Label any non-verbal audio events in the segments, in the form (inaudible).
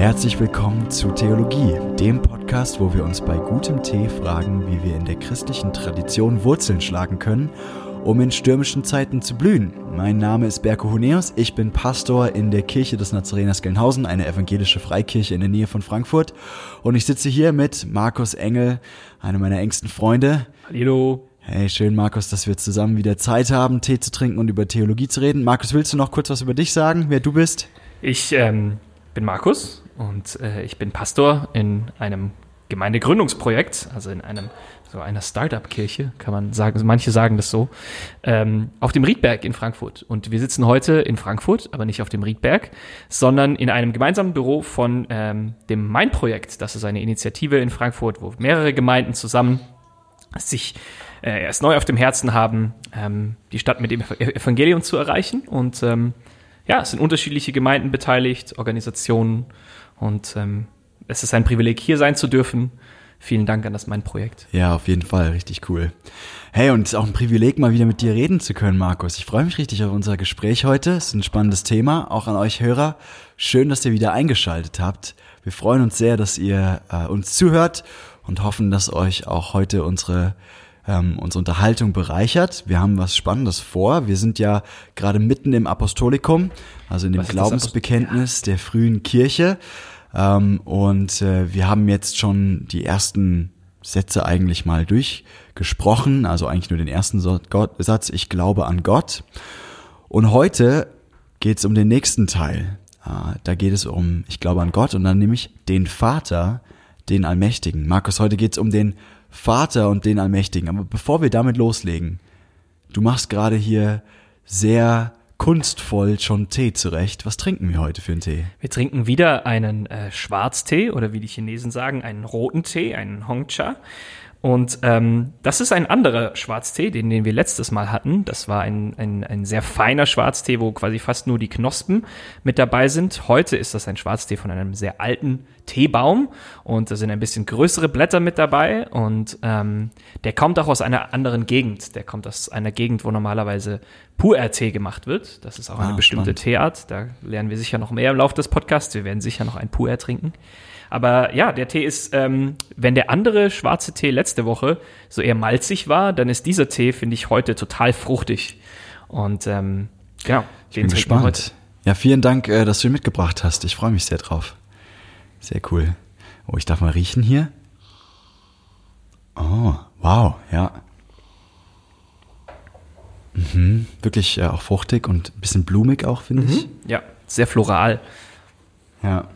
Herzlich willkommen zu Theologie, dem Podcast, wo wir uns bei gutem Tee fragen, wie wir in der christlichen Tradition Wurzeln schlagen können, um in stürmischen Zeiten zu blühen. Mein Name ist Berko Huneus, ich bin Pastor in der Kirche des Nazareners Gelnhausen, eine evangelische Freikirche in der Nähe von Frankfurt. Und ich sitze hier mit Markus Engel, einer meiner engsten Freunde. Hallo. Hey, schön, Markus, dass wir zusammen wieder Zeit haben, Tee zu trinken und über Theologie zu reden. Markus, willst du noch kurz was über dich sagen, wer du bist? Ich ähm, bin Markus und äh, ich bin Pastor in einem Gemeindegründungsprojekt, also in einem so einer Startup-Kirche, kann man sagen. Manche sagen das so, ähm, auf dem Riedberg in Frankfurt. Und wir sitzen heute in Frankfurt, aber nicht auf dem Riedberg, sondern in einem gemeinsamen Büro von ähm, dem Mein-Projekt. Das ist eine Initiative in Frankfurt, wo mehrere Gemeinden zusammen sich äh, erst neu auf dem Herzen haben, ähm, die Stadt mit dem Evangelium zu erreichen. Und ähm, ja, es sind unterschiedliche Gemeinden beteiligt, Organisationen und ähm, es ist ein Privileg, hier sein zu dürfen. Vielen Dank an das mein Projekt. Ja, auf jeden Fall, richtig cool. Hey, und es ist auch ein Privileg, mal wieder mit dir reden zu können, Markus. Ich freue mich richtig auf unser Gespräch heute. Es ist ein spannendes Thema, auch an euch Hörer. Schön, dass ihr wieder eingeschaltet habt. Wir freuen uns sehr, dass ihr äh, uns zuhört und hoffen, dass euch auch heute unsere ähm, unsere Unterhaltung bereichert. Wir haben was Spannendes vor. Wir sind ja gerade mitten im Apostolikum, also in dem Glaubensbekenntnis der frühen Kirche. Ähm, und äh, wir haben jetzt schon die ersten Sätze eigentlich mal durchgesprochen, also eigentlich nur den ersten Satz, ich glaube an Gott. Und heute geht es um den nächsten Teil. Äh, da geht es um, ich glaube an Gott und dann nämlich den Vater, den Allmächtigen. Markus, heute geht es um den Vater und den Allmächtigen. Aber bevor wir damit loslegen, du machst gerade hier sehr kunstvoll schon Tee zurecht. Was trinken wir heute für einen Tee? Wir trinken wieder einen äh, Schwarztee oder wie die Chinesen sagen, einen roten Tee, einen Hongcha. Und ähm, das ist ein anderer Schwarztee, den, den wir letztes Mal hatten. Das war ein, ein, ein sehr feiner Schwarztee, wo quasi fast nur die Knospen mit dabei sind. Heute ist das ein Schwarztee von einem sehr alten Teebaum und da sind ein bisschen größere Blätter mit dabei und ähm, der kommt auch aus einer anderen Gegend. Der kommt aus einer Gegend, wo normalerweise Pu'er-Tee gemacht wird. Das ist auch eine ah, bestimmte spannend. Teeart. Da lernen wir sicher noch mehr im Laufe des Podcasts. Wir werden sicher noch ein Pu'er trinken. Aber ja, der Tee ist, ähm, wenn der andere schwarze Tee letzte Woche so eher malzig war, dann ist dieser Tee, finde ich, heute total fruchtig. Und ähm, genau, ich bin gespannt. Ja, vielen Dank, äh, dass du ihn mitgebracht hast. Ich freue mich sehr drauf. Sehr cool. Oh, ich darf mal riechen hier. Oh, wow, ja. Mhm, wirklich äh, auch fruchtig und ein bisschen blumig auch, finde mhm. ich. Ja, sehr floral. Ja.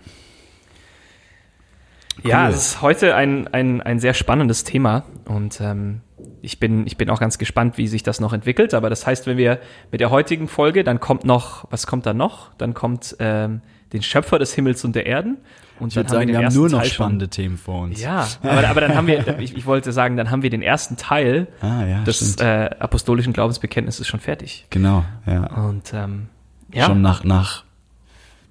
Cool. Ja, es ist heute ein, ein, ein sehr spannendes Thema und ähm, ich, bin, ich bin auch ganz gespannt, wie sich das noch entwickelt. Aber das heißt, wenn wir mit der heutigen Folge, dann kommt noch, was kommt da noch? Dann kommt ähm, den Schöpfer des Himmels und der Erden. Und ich würde sagen, wir, wir haben nur noch Teil spannende schon. Themen vor uns. Ja, aber, aber dann haben wir, (laughs) ich, ich wollte sagen, dann haben wir den ersten Teil ah, ja, des äh, apostolischen Glaubensbekenntnisses schon fertig. Genau, ja. Und ähm, ja. Schon nach, nach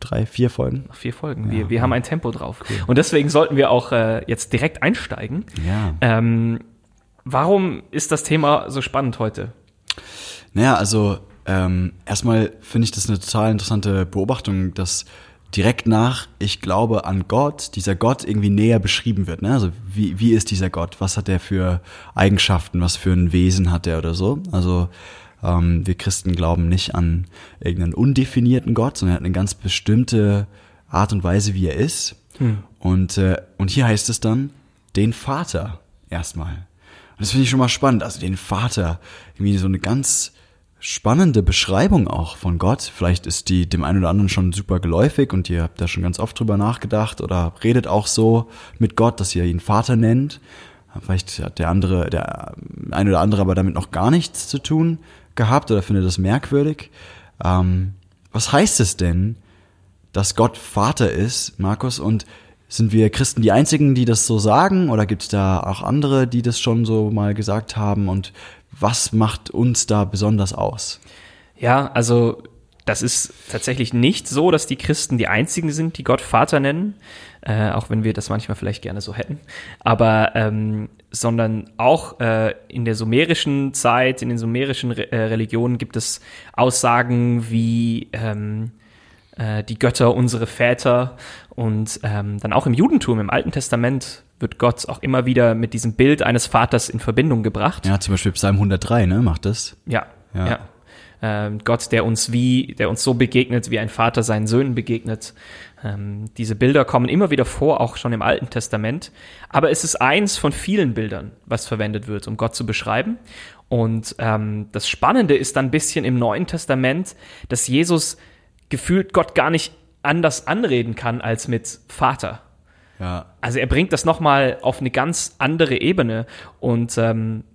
drei, vier Folgen. Vier Folgen. Wir, ja, wir haben ein Tempo drauf. Cool. Und deswegen sollten wir auch äh, jetzt direkt einsteigen. Ja. Ähm, warum ist das Thema so spannend heute? Naja, also ähm, erstmal finde ich das eine total interessante Beobachtung, dass direkt nach Ich glaube an Gott, dieser Gott irgendwie näher beschrieben wird. Ne? Also wie, wie ist dieser Gott? Was hat er für Eigenschaften? Was für ein Wesen hat er oder so? Also ähm, wir Christen glauben nicht an irgendeinen undefinierten Gott, sondern er hat eine ganz bestimmte Art und Weise, wie er ist. Hm. Und, äh, und hier heißt es dann, den Vater erstmal. Und das finde ich schon mal spannend. Also den Vater, irgendwie so eine ganz spannende Beschreibung auch von Gott. Vielleicht ist die dem einen oder anderen schon super geläufig und ihr habt da schon ganz oft drüber nachgedacht oder redet auch so mit Gott, dass ihr ihn Vater nennt. Vielleicht hat der andere, der eine oder andere aber damit noch gar nichts zu tun gehabt oder findet das merkwürdig. Ähm, was heißt es denn, dass Gott Vater ist, Markus? Und sind wir Christen die Einzigen, die das so sagen? Oder gibt es da auch andere, die das schon so mal gesagt haben? Und was macht uns da besonders aus? Ja, also das ist tatsächlich nicht so, dass die Christen die einzigen sind, die Gott Vater nennen, äh, auch wenn wir das manchmal vielleicht gerne so hätten. Aber ähm, sondern auch äh, in der sumerischen Zeit, in den sumerischen Re äh, Religionen gibt es Aussagen wie ähm, äh, die Götter, unsere Väter. Und ähm, dann auch im Judentum, im Alten Testament, wird Gott auch immer wieder mit diesem Bild eines Vaters in Verbindung gebracht. Ja, zum Beispiel Psalm 103, ne, macht das. Ja, Ja. ja. Ähm, Gott, der uns wie, der uns so begegnet, wie ein Vater seinen Söhnen begegnet. Ähm, diese Bilder kommen immer wieder vor, auch schon im Alten Testament. Aber es ist eins von vielen Bildern, was verwendet wird, um Gott zu beschreiben. Und ähm, das Spannende ist dann ein bisschen im Neuen Testament, dass Jesus gefühlt Gott gar nicht anders anreden kann als mit Vater. Ja. Also er bringt das nochmal auf eine ganz andere Ebene. Und ähm,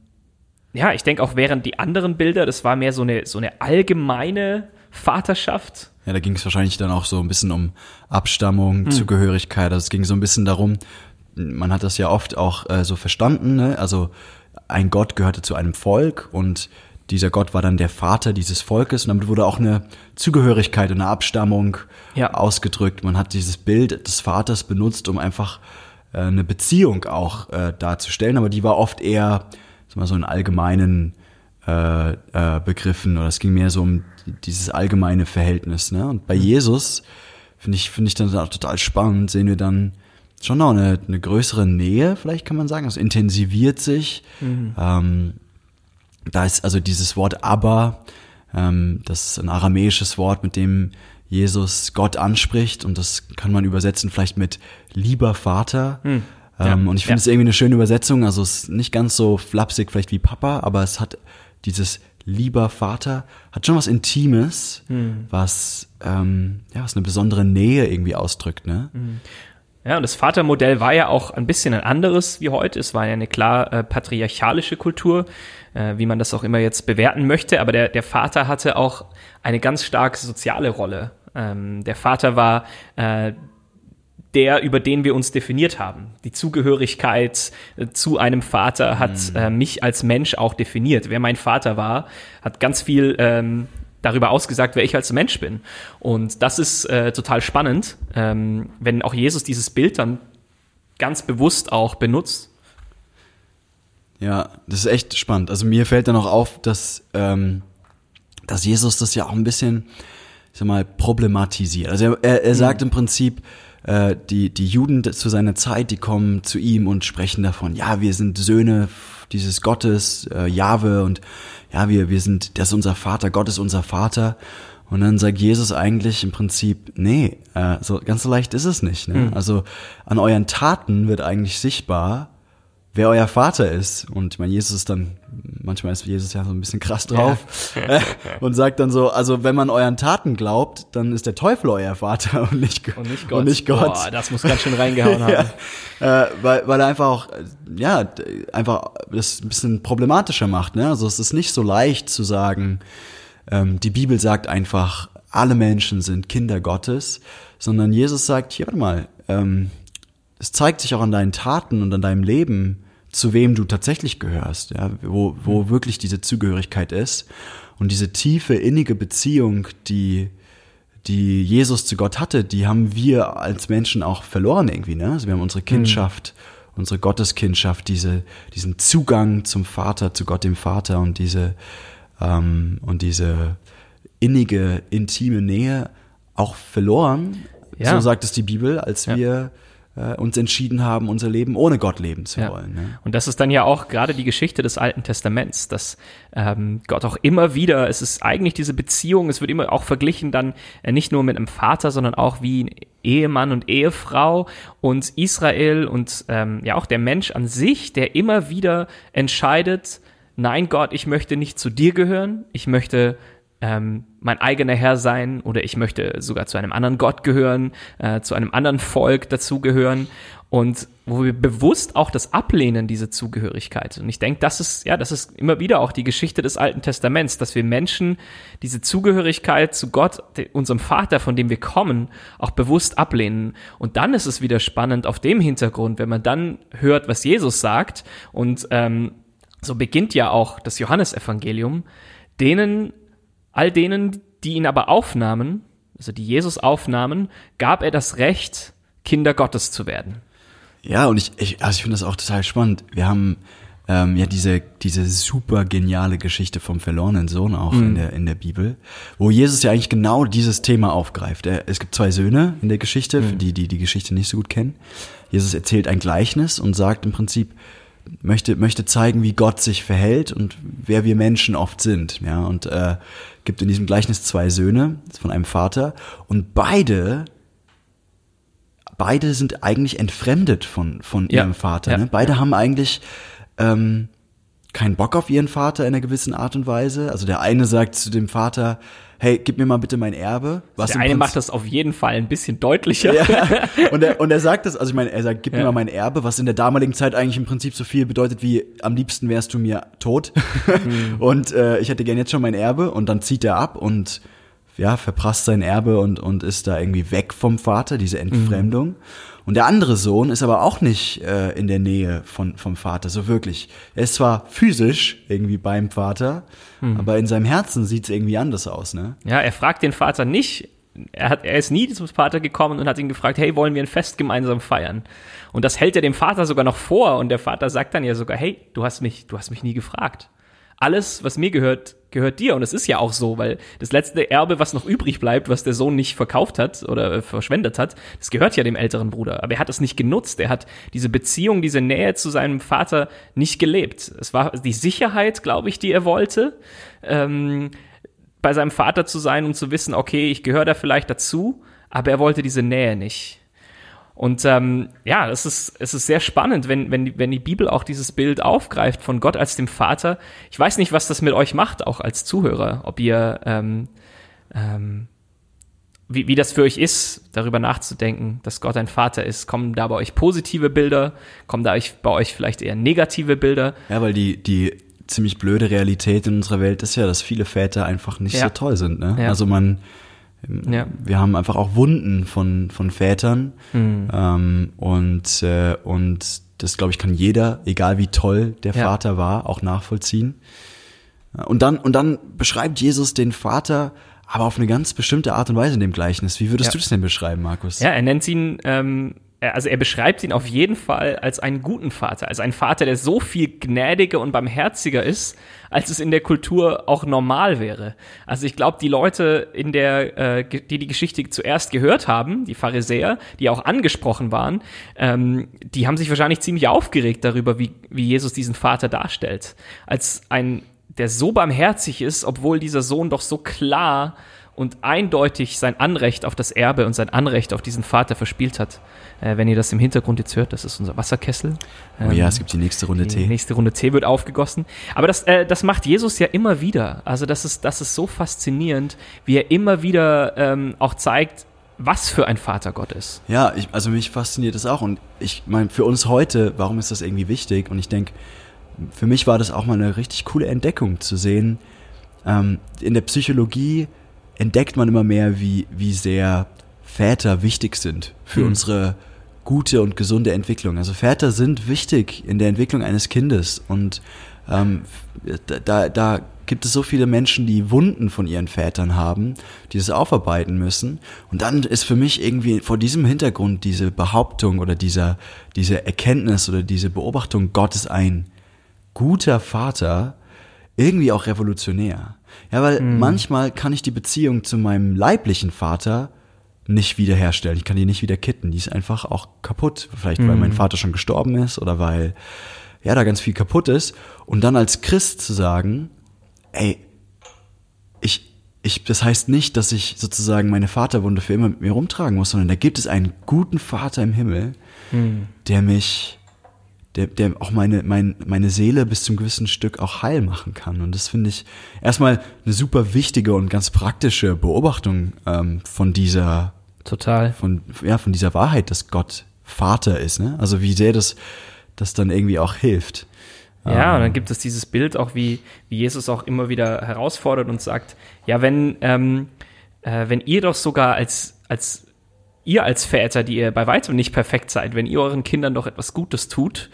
ja, ich denke auch während die anderen Bilder, das war mehr so eine, so eine allgemeine Vaterschaft. Ja, da ging es wahrscheinlich dann auch so ein bisschen um Abstammung, Zugehörigkeit. Also es ging so ein bisschen darum, man hat das ja oft auch äh, so verstanden, ne? Also ein Gott gehörte zu einem Volk und dieser Gott war dann der Vater dieses Volkes und damit wurde auch eine Zugehörigkeit und eine Abstammung Ja. ausgedrückt. Man hat dieses Bild des Vaters benutzt, um einfach äh, eine Beziehung auch äh, darzustellen, aber die war oft eher mal, so in allgemeinen äh, äh, Begriffen oder es ging mehr so um dieses allgemeine Verhältnis. Ne? Und bei Jesus finde ich, finde ich dann auch total spannend, sehen wir dann schon noch eine, eine größere Nähe, vielleicht kann man sagen. Es intensiviert sich. Ähm, da ist also dieses Wort Abba, ähm, das ist ein aramäisches Wort, mit dem Jesus Gott anspricht und das kann man übersetzen vielleicht mit lieber Vater. Ja, Ähm, und ich finde ja. es irgendwie eine schöne Übersetzung. Also es ist nicht ganz so flapsig vielleicht wie Papa, aber es hat dieses lieber Vater, hat schon was Intimes, was, ähm, ja, was eine besondere Nähe irgendwie ausdrückt, ne? Ja, und das Vatermodell war ja auch ein bisschen ein anderes wie heute. Es war ja eine klar äh, patriarchalische Kultur, äh, wie man das auch immer jetzt bewerten möchte. Aber der, der Vater hatte auch eine ganz starke soziale Rolle. Ähm, der Vater war äh, der, über den wir uns definiert haben. Die Zugehörigkeit äh, zu einem Vater hat äh, mich als Mensch auch definiert. Wer mein Vater war, hat ganz viel ähm, darüber ausgesagt, wer ich als Mensch bin. Und das ist äh, total spannend, ähm, wenn auch Jesus dieses Bild dann ganz bewusst auch benutzt. Ja, das ist echt spannend. Also mir fällt dann auch auf, dass, ähm, dass Jesus das ja auch ein bisschen, ich sag mal, problematisiert. Also er, er, er sagt im Prinzip, äh, die, die Juden zu seiner Zeit, die kommen zu ihm und sprechen davon, ja, wir sind Söhne dieses Gottes, äh, Jahwe und ja, wir, wir sind, das ist unser Vater, Gott ist unser Vater. Und dann sagt Jesus eigentlich im Prinzip, nee, äh, so ganz so leicht ist es nicht. Ne? Also an euren Taten wird eigentlich sichtbar, wer euer Vater ist. Und ich meine, Jesus ist dann, manchmal ist Jesus ja so ein bisschen krass drauf (laughs) äh, und sagt dann so, also wenn man euren Taten glaubt, dann ist der Teufel euer Vater (laughs) und nicht, Und nicht Gott. Und nicht Gott. Boah, das muss ganz schön reingehauen (laughs) haben. ja, äh, weil, weil er einfach auch, äh, ja, einfach das ein bisschen problematischer macht. Ne? Also es ist nicht so leicht zu sagen, ähm, die Bibel sagt einfach, alle Menschen sind Kinder Gottes, sondern Jesus sagt, hier, warte mal, ähm, es zeigt sich auch an deinen Taten und an deinem Leben, zu wem du tatsächlich gehörst, ja, wo, wo wirklich diese Zugehörigkeit ist. Und diese tiefe, innige Beziehung, die, die Jesus zu Gott hatte, die haben wir als Menschen auch verloren irgendwie, ne? Also wir haben unsere Kindschaft, unsere Gotteskindschaft, diese, diesen Zugang zum Vater, zu Gott dem Vater und diese, ähm, und diese innige, intime Nähe auch verloren. Ja. So sagt es die Bibel, als Ja. wir äh, uns entschieden haben, unser Leben ohne Gott leben zu Ja. wollen. Ne? Und das ist dann ja auch gerade die Geschichte des Alten Testaments, dass ähm, Gott auch immer wieder, es ist eigentlich diese Beziehung, es wird immer auch verglichen dann äh, nicht nur mit einem Vater, sondern auch wie ein Ehemann und Ehefrau und Israel und ähm, ja auch der Mensch an sich, der immer wieder entscheidet, nein Gott, ich möchte nicht zu dir gehören, ich möchte ähm, mein eigener Herr sein oder ich möchte sogar zu einem anderen Gott gehören, äh, zu einem anderen Volk dazugehören und wo wir bewusst auch das ablehnen, diese Zugehörigkeit. Und ich denke, das ist, ja, das ist immer wieder auch die Geschichte des Alten Testaments, dass wir Menschen diese Zugehörigkeit zu Gott, unserem Vater, von dem wir kommen, auch bewusst ablehnen. Und dann ist es wieder spannend auf dem Hintergrund, wenn man dann hört, was Jesus sagt und ähm, so beginnt ja auch das Johannesevangelium, denen All denen, die ihn aber aufnahmen, also die Jesus aufnahmen, gab er das Recht, Kinder Gottes zu werden. Ja, und ich, ich, also ich finde das auch total spannend. Wir haben ähm, ja diese, diese super geniale Geschichte vom verlorenen Sohn auch Mhm. in, der, in der Bibel, wo Jesus ja eigentlich genau dieses Thema aufgreift. Er, es gibt zwei Söhne in der Geschichte, Mhm. für die, die die Geschichte nicht so gut kennen. Jesus erzählt ein Gleichnis und sagt im Prinzip, möchte, möchte zeigen, wie Gott sich verhält und wer wir Menschen oft sind. Ja, und äh, gibt in diesem Gleichnis zwei Söhne von einem Vater und beide beide sind eigentlich entfremdet von, von Ja, ihrem Vater. ja, ne? Beide haben eigentlich ähm, keinen Bock auf ihren Vater in einer gewissen Art und Weise. Also der eine sagt zu dem Vater, hey, gib mir mal bitte mein Erbe. Was Der eine Prinzip- macht das auf jeden Fall ein bisschen deutlicher. ja. (laughs) und, er, und er sagt das, also ich meine, er sagt, gib mir Ja. mal mein Erbe, was in der damaligen Zeit eigentlich im Prinzip so viel bedeutet wie, am liebsten wärst du mir tot. Mhm. (laughs) Und äh, ich hätte gern jetzt schon mein Erbe. Und dann zieht er ab und ja, verprasst sein Erbe und, und ist da irgendwie weg vom Vater, diese Entfremdung. Und der andere Sohn ist aber auch nicht äh, in der Nähe von, vom Vater, so wirklich. Er ist zwar physisch irgendwie beim Vater, aber in seinem Herzen sieht es irgendwie anders aus, ne? Ja, er fragt den Vater nicht, er, hat, er ist nie zum Vater gekommen und hat ihn gefragt, hey, wollen wir ein Fest gemeinsam feiern? Und das hält er dem Vater sogar noch vor und der Vater sagt dann ja sogar, hey, du hast mich, du hast mich nie gefragt. Alles, was mir gehört, gehört dir. Und es ist ja auch so, weil das letzte Erbe, was noch übrig bleibt, was der Sohn nicht verkauft hat oder äh, verschwendet hat, das gehört ja dem älteren Bruder. Aber er hat es nicht genutzt. Er hat diese Beziehung, diese Nähe zu seinem Vater nicht gelebt. Es war die Sicherheit, glaube ich, die er wollte. Ähm, bei seinem Vater zu sein und zu wissen, okay, ich gehöre da vielleicht dazu, aber er wollte diese Nähe nicht. Und ähm, ja, es ist, es ist sehr spannend, wenn, wenn, die, wenn die Bibel auch dieses Bild aufgreift von Gott als dem Vater. Ich weiß nicht, was das mit euch macht, auch als Zuhörer, ob ihr, ähm, ähm, wie, wie das für euch ist, darüber nachzudenken, dass Gott ein Vater ist. Kommen da bei euch positive Bilder? Kommen da euch, bei euch vielleicht eher negative Bilder? Ja, weil die, die ziemlich blöde Realität in unserer Welt ist ja, dass viele Väter einfach nicht Ja. so toll sind. Ne? Ja. Also man, Ja. wir haben einfach auch Wunden von, von Vätern Mhm. ähm, und, äh, und das, glaube ich, kann jeder, egal wie toll der Ja. Vater war, auch nachvollziehen. Und dann, und dann beschreibt Jesus den Vater aber auf eine ganz bestimmte Art und Weise in dem Gleichnis. Wie würdest Ja. du das denn beschreiben, Markus? Ja, er nennt ihn, ähm, also er beschreibt ihn auf jeden Fall als einen guten Vater, als einen Vater, der so viel gnädiger und barmherziger ist, als es in der Kultur auch normal wäre. Also ich glaube, die Leute in der, äh, die die Geschichte zuerst gehört haben, die Pharisäer, die auch angesprochen waren, ähm, die haben sich wahrscheinlich ziemlich aufgeregt darüber, wie, wie Jesus diesen Vater darstellt, als ein der so barmherzig ist, obwohl dieser Sohn doch so klar und eindeutig sein Anrecht auf das Erbe und sein Anrecht auf diesen Vater verspielt hat. Äh, wenn ihr das im Hintergrund jetzt hört, das ist unser Wasserkessel. Oh ja, es gibt die nächste Runde Die Tee. nächste Runde Tee wird aufgegossen. Aber das, äh, das macht Jesus ja immer wieder. Also das ist, das ist so faszinierend, wie er immer wieder ähm, auch zeigt, was für ein Vater Gott ist. Ja, ich, also mich fasziniert das auch. Und ich meine, für uns heute, warum ist das irgendwie wichtig? Und ich denke, für mich war das auch mal eine richtig coole Entdeckung zu sehen. Ähm, in der Psychologie entdeckt man immer mehr, wie, wie sehr Väter wichtig sind für Hm. unsere gute und gesunde Entwicklung. Also Väter sind wichtig in der Entwicklung eines Kindes. Und ähm, da, da, da gibt es so viele Menschen, die Wunden von ihren Vätern haben, die das aufarbeiten müssen. Und dann ist für mich irgendwie vor diesem Hintergrund diese Behauptung oder dieser, diese Erkenntnis oder diese Beobachtung, Gott ist ein guter Vater, irgendwie auch revolutionär. Ja, weil manchmal kann ich die Beziehung zu meinem leiblichen Vater nicht wiederherstellen. Ich kann die nicht wieder kitten. Die ist einfach auch kaputt. Vielleicht, weil mein Vater schon gestorben ist oder weil, ja, da ganz viel kaputt ist. Und dann als Christ zu sagen, ey, ich, ich, das heißt nicht, dass ich sozusagen meine Vaterwunde für immer mit mir rumtragen muss, sondern da gibt es einen guten Vater im Himmel, der mich, der, der auch meine, mein, meine Seele bis zum gewissen Stück auch heil machen kann. Und das finde ich erstmal eine super wichtige und ganz praktische Beobachtung ähm, von dieser, Total. von, ja, von dieser Wahrheit, dass Gott Vater ist. Ne? Also wie sehr das, das dann irgendwie auch hilft. Ja, und dann gibt es dieses Bild auch, wie, wie Jesus auch immer wieder herausfordert und sagt, ja, wenn, ähm, äh, wenn ihr doch sogar als, als ihr als Väter, die ihr bei weitem nicht perfekt seid, wenn ihr euren Kindern doch etwas Gutes tut,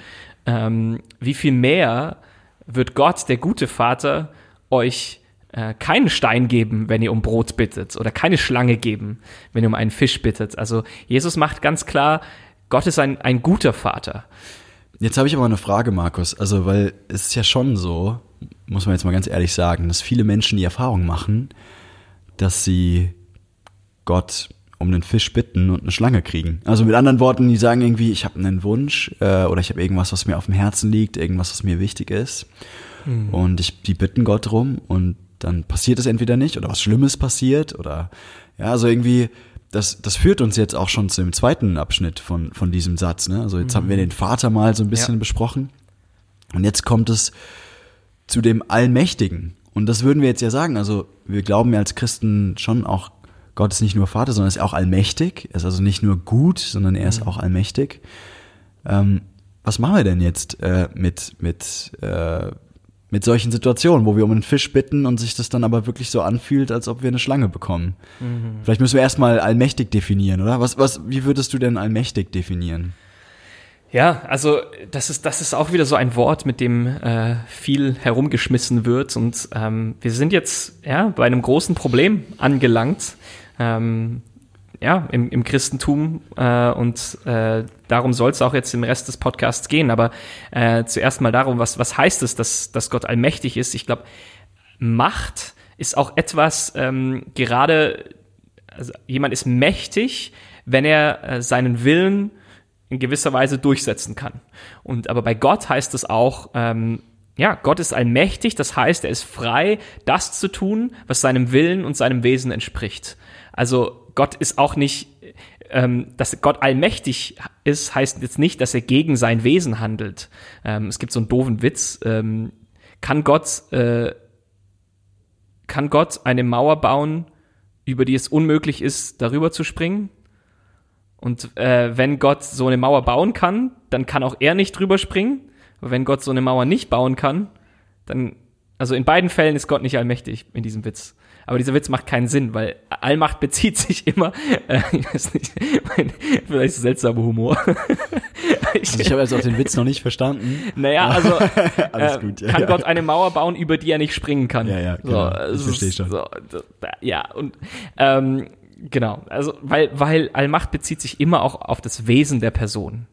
ähm, wie viel mehr wird Gott, der gute Vater, euch äh, keinen Stein geben, wenn ihr um Brot bittet oder keine Schlange geben, wenn ihr um einen Fisch bittet. Also Jesus macht ganz klar, Gott ist ein, ein guter Vater. Jetzt habe ich aber eine Frage, Markus. Also, weil es ist ja schon so, muss man jetzt mal ganz ehrlich sagen, dass viele Menschen die Erfahrung machen, dass sie Gott um einen Fisch bitten und eine Schlange kriegen. Also mit anderen Worten, die sagen irgendwie, ich habe einen Wunsch äh, oder ich habe irgendwas, was mir auf dem Herzen liegt, irgendwas, was mir wichtig ist. Mhm. Und ich, die bitten Gott drum und dann passiert es entweder nicht oder was Schlimmes passiert oder ja, also irgendwie, das, das führt uns jetzt auch schon zu dem zweiten Abschnitt von, von diesem Satz. Ne? Also jetzt mhm. haben wir den Vater mal so ein bisschen ja. besprochen und jetzt kommt es zu dem Allmächtigen. Und das würden wir jetzt ja sagen. Also wir glauben ja als Christen schon auch, Gott ist nicht nur Vater, sondern ist auch allmächtig. Er ist also nicht nur gut, sondern er ist mhm. auch allmächtig. Ähm, was machen wir denn jetzt äh, mit, mit, äh, mit solchen Situationen, wo wir um einen Fisch bitten und sich das dann aber wirklich so anfühlt, als ob wir eine Schlange bekommen? Mhm. Vielleicht müssen wir erstmal allmächtig definieren, oder? Was, was, wie würdest du denn allmächtig definieren? Ja, also das ist, das ist auch wieder so ein Wort, mit dem äh, viel herumgeschmissen wird. Und ähm, wir sind jetzt ja, bei einem großen Problem angelangt. Ähm, ja, im, im Christentum äh, und äh, darum soll es auch jetzt im Rest des Podcasts gehen. Aber äh, zuerst mal darum, was, was heißt es, dass, dass Gott allmächtig ist? Ich glaube, Macht ist auch etwas, ähm, gerade, also jemand ist mächtig, wenn er äh, seinen Willen in gewisser Weise durchsetzen kann. Und aber bei Gott heißt es auch, ähm, ja, Gott ist allmächtig, das heißt, er ist frei, das zu tun, was seinem Willen und seinem Wesen entspricht. Also Gott ist auch nicht, ähm, dass Gott allmächtig ist, heißt jetzt nicht, dass er gegen sein Wesen handelt. Ähm, es gibt so einen doofen Witz. Ähm, kann Gott, äh, kann Gott eine Mauer bauen, über die es unmöglich ist, darüber zu springen? Und äh, wenn Gott so eine Mauer bauen kann, dann kann auch er nicht drüber springen. Aber wenn Gott so eine Mauer nicht bauen kann, dann, also in beiden Fällen ist Gott nicht allmächtig in diesem Witz. Aber dieser Witz macht keinen Sinn, weil Allmacht bezieht sich immer, (laughs) äh, ich weiß nicht, mein, vielleicht seltsamer Humor. (laughs) ich, also ich habe jetzt auch den Witz noch nicht verstanden. Naja, also (laughs) äh, gut, ja, kann ja. Gott eine Mauer bauen, über die er nicht springen kann. Ja, ja, genau. So, ich verstehe schon. So, ja, und ähm, Genau, also weil, weil Allmacht bezieht sich immer auch auf das Wesen der Person.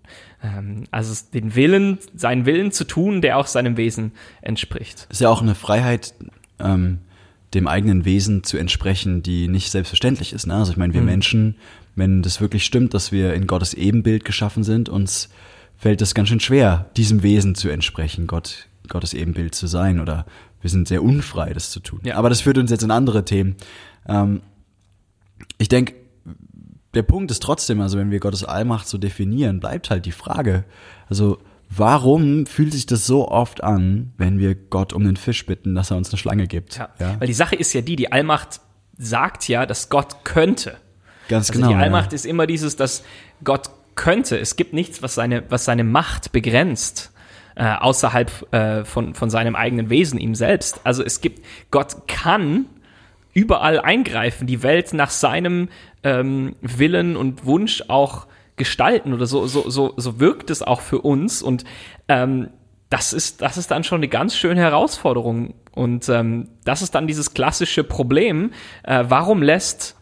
Ähm, also den Willen, seinen Willen zu tun, der auch seinem Wesen entspricht. Ist ja auch eine Freiheit, ähm, dem eigenen Wesen zu entsprechen, die nicht selbstverständlich ist. Ne? Also ich meine, wir mhm. Menschen, wenn das wirklich stimmt, dass wir in Gottes Ebenbild geschaffen sind, uns fällt es ganz schön schwer, diesem Wesen zu entsprechen, Gott, Gottes Ebenbild zu sein oder wir sind sehr unfrei, das zu tun. Ja. Aber das führt uns jetzt in andere Themen. Ähm, ich denke, der Punkt ist trotzdem, also wenn wir Gottes Allmacht so definieren, bleibt halt die Frage, also warum fühlt sich das so oft an, wenn wir Gott um den Fisch bitten, dass er uns eine Schlange gibt? Ja. ja? Weil die Sache ist ja die, die Allmacht sagt ja, dass Gott könnte. Ganz also genau. Die Allmacht ja. ist immer dieses, dass Gott könnte. Es gibt nichts, was seine, was seine Macht begrenzt. Äh, außerhalb äh, von, von seinem eigenen Wesen, ihm selbst. Also es gibt, Gott kann überall eingreifen, die Welt nach seinem ähm, Willen und Wunsch auch gestalten oder so, so, so, so wirkt es auch für uns und ähm, das ist, das ist dann schon eine ganz schöne Herausforderung und ähm, das ist dann dieses klassische Problem, äh, warum lässt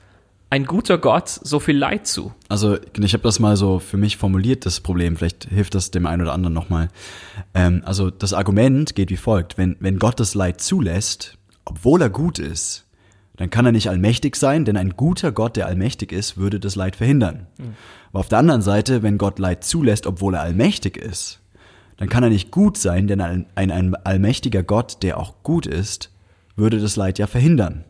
ein guter Gott so viel Leid zu? Also ich habe das mal so für mich formuliert, das Problem. Vielleicht hilft das dem einen oder anderen nochmal. Ähm, also das Argument geht wie folgt. Wenn, wenn Gott das Leid zulässt, obwohl er gut ist, dann kann er nicht allmächtig sein, denn ein guter Gott, der allmächtig ist, würde das Leid verhindern. Mhm. Aber auf der anderen Seite, wenn Gott Leid zulässt, obwohl er allmächtig ist, dann kann er nicht gut sein, denn ein, ein, ein allmächtiger Gott, der auch gut ist, würde das Leid ja verhindern.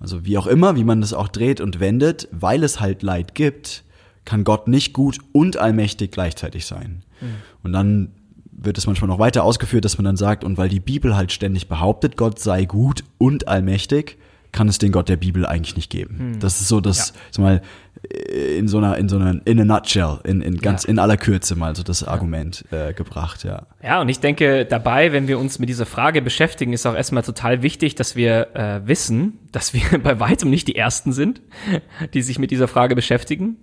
Also wie auch immer, wie man das auch dreht und wendet, weil es halt Leid gibt, kann Gott nicht gut und allmächtig gleichzeitig sein. Mhm. Und dann wird es manchmal noch weiter ausgeführt, dass man dann sagt, und weil die Bibel halt ständig behauptet, Gott sei gut und allmächtig, kann es den Gott der Bibel eigentlich nicht geben. Hm. Das ist so das, ja. mal, in so einer, in so einer, in a nutshell, in, in ganz, ja. in aller Kürze mal so das Argument äh, gebracht, ja. Ja, und ich denke dabei, wenn wir uns mit dieser Frage beschäftigen, ist auch erstmal total wichtig, dass wir äh, wissen, dass wir (laughs) bei weitem nicht die Ersten sind, (laughs) die sich mit dieser Frage beschäftigen,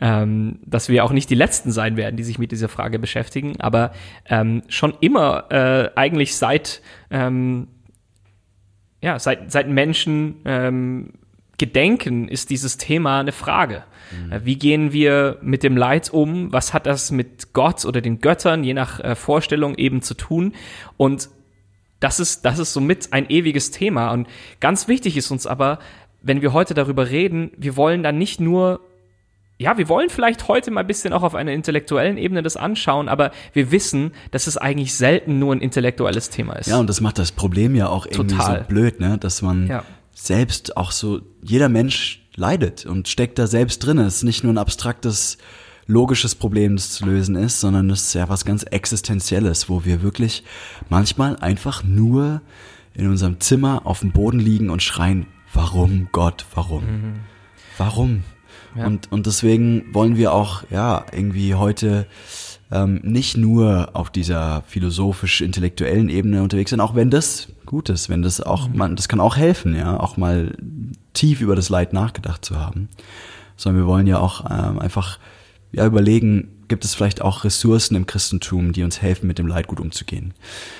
ähm, dass wir auch nicht die Letzten sein werden, die sich mit dieser Frage beschäftigen, aber ähm, schon immer äh, eigentlich seit ähm, ja, seit, seit Menschen ähm, gedenken, ist dieses Thema eine Frage. Mhm. Wie gehen wir mit dem Leid um? Was hat das mit Gott oder den Göttern, je nach äh, Vorstellung eben zu tun? Und das ist, das ist somit ein ewiges Thema. Und ganz wichtig ist uns aber, wenn wir heute darüber reden, wir wollen dann nicht nur ja, wir wollen vielleicht heute mal ein bisschen auch auf einer intellektuellen Ebene das anschauen, aber wir wissen, dass es eigentlich selten nur ein intellektuelles Thema ist. Ja, und das macht das Problem ja auch irgendwie Total. so blöd, ne? dass man ja. Selbst auch so, jeder Mensch leidet und steckt da selbst drin. Es ist nicht nur ein abstraktes, logisches Problem, das zu lösen ist, sondern es ist ja was ganz Existenzielles, wo wir wirklich manchmal einfach nur in unserem Zimmer auf dem Boden liegen und schreien, warum Gott, warum? Mhm. Warum? Ja. Und, und deswegen wollen wir auch, ja, irgendwie heute ähm, nicht nur auf dieser philosophisch-intellektuellen Ebene unterwegs sein, auch wenn das gut ist, wenn das auch, mhm. man, das kann auch helfen, ja, auch mal tief über das Leid nachgedacht zu haben. Sondern wir wollen ja auch ähm, einfach ja, überlegen, gibt es vielleicht auch Ressourcen im Christentum, die uns helfen, mit dem Leid gut umzugehen.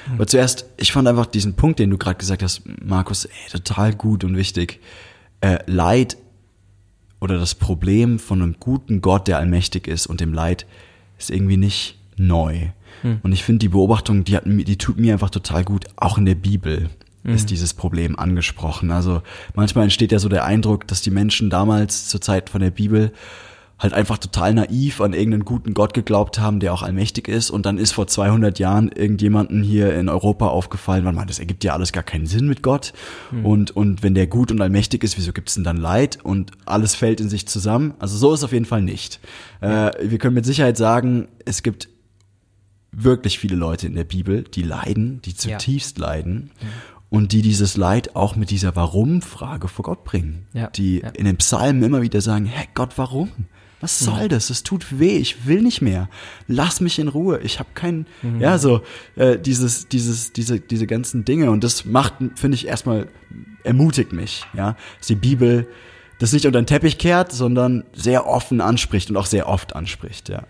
Mhm. Aber zuerst, ich fand einfach diesen Punkt, den du gerade gesagt hast, Markus, ey, total gut und wichtig. Äh, Leid oder das Problem von einem guten Gott, der allmächtig ist und dem Leid ist irgendwie nicht neu. Hm. Und ich finde die Beobachtung, die, hat, die tut mir einfach total gut. Auch in der Bibel hm. ist dieses Problem angesprochen. Also manchmal entsteht ja so der Eindruck, dass die Menschen damals zur Zeit von der Bibel halt einfach total naiv an irgendeinen guten Gott geglaubt haben, der auch allmächtig ist. Und dann ist vor 200 Jahren irgendjemanden hier in Europa aufgefallen, man meint, das ergibt ja alles gar keinen Sinn mit Gott. Mhm. Und, und wenn der gut und allmächtig ist, wieso gibt's denn dann Leid? Und alles fällt in sich zusammen. Also so ist auf jeden Fall nicht. Äh, wir können mit Sicherheit sagen, es gibt wirklich viele Leute in der Bibel, die leiden, die zutiefst ja. leiden. Mhm und die dieses Leid auch mit dieser Warum-Frage vor Gott bringen. Ja, die ja. in den Psalmen immer wieder sagen, hey Gott, warum? Was soll mhm. das? Es tut weh. Ich will nicht mehr. Lass mich in Ruhe. Ich habe keinen, mhm. ja, so äh, dieses, dieses, diese, diese ganzen Dinge. Und das macht, finde ich, erstmal ermutigt mich, ja, dass die Bibel das nicht unter den Teppich kehrt, sondern sehr offen anspricht und auch sehr oft anspricht, ja.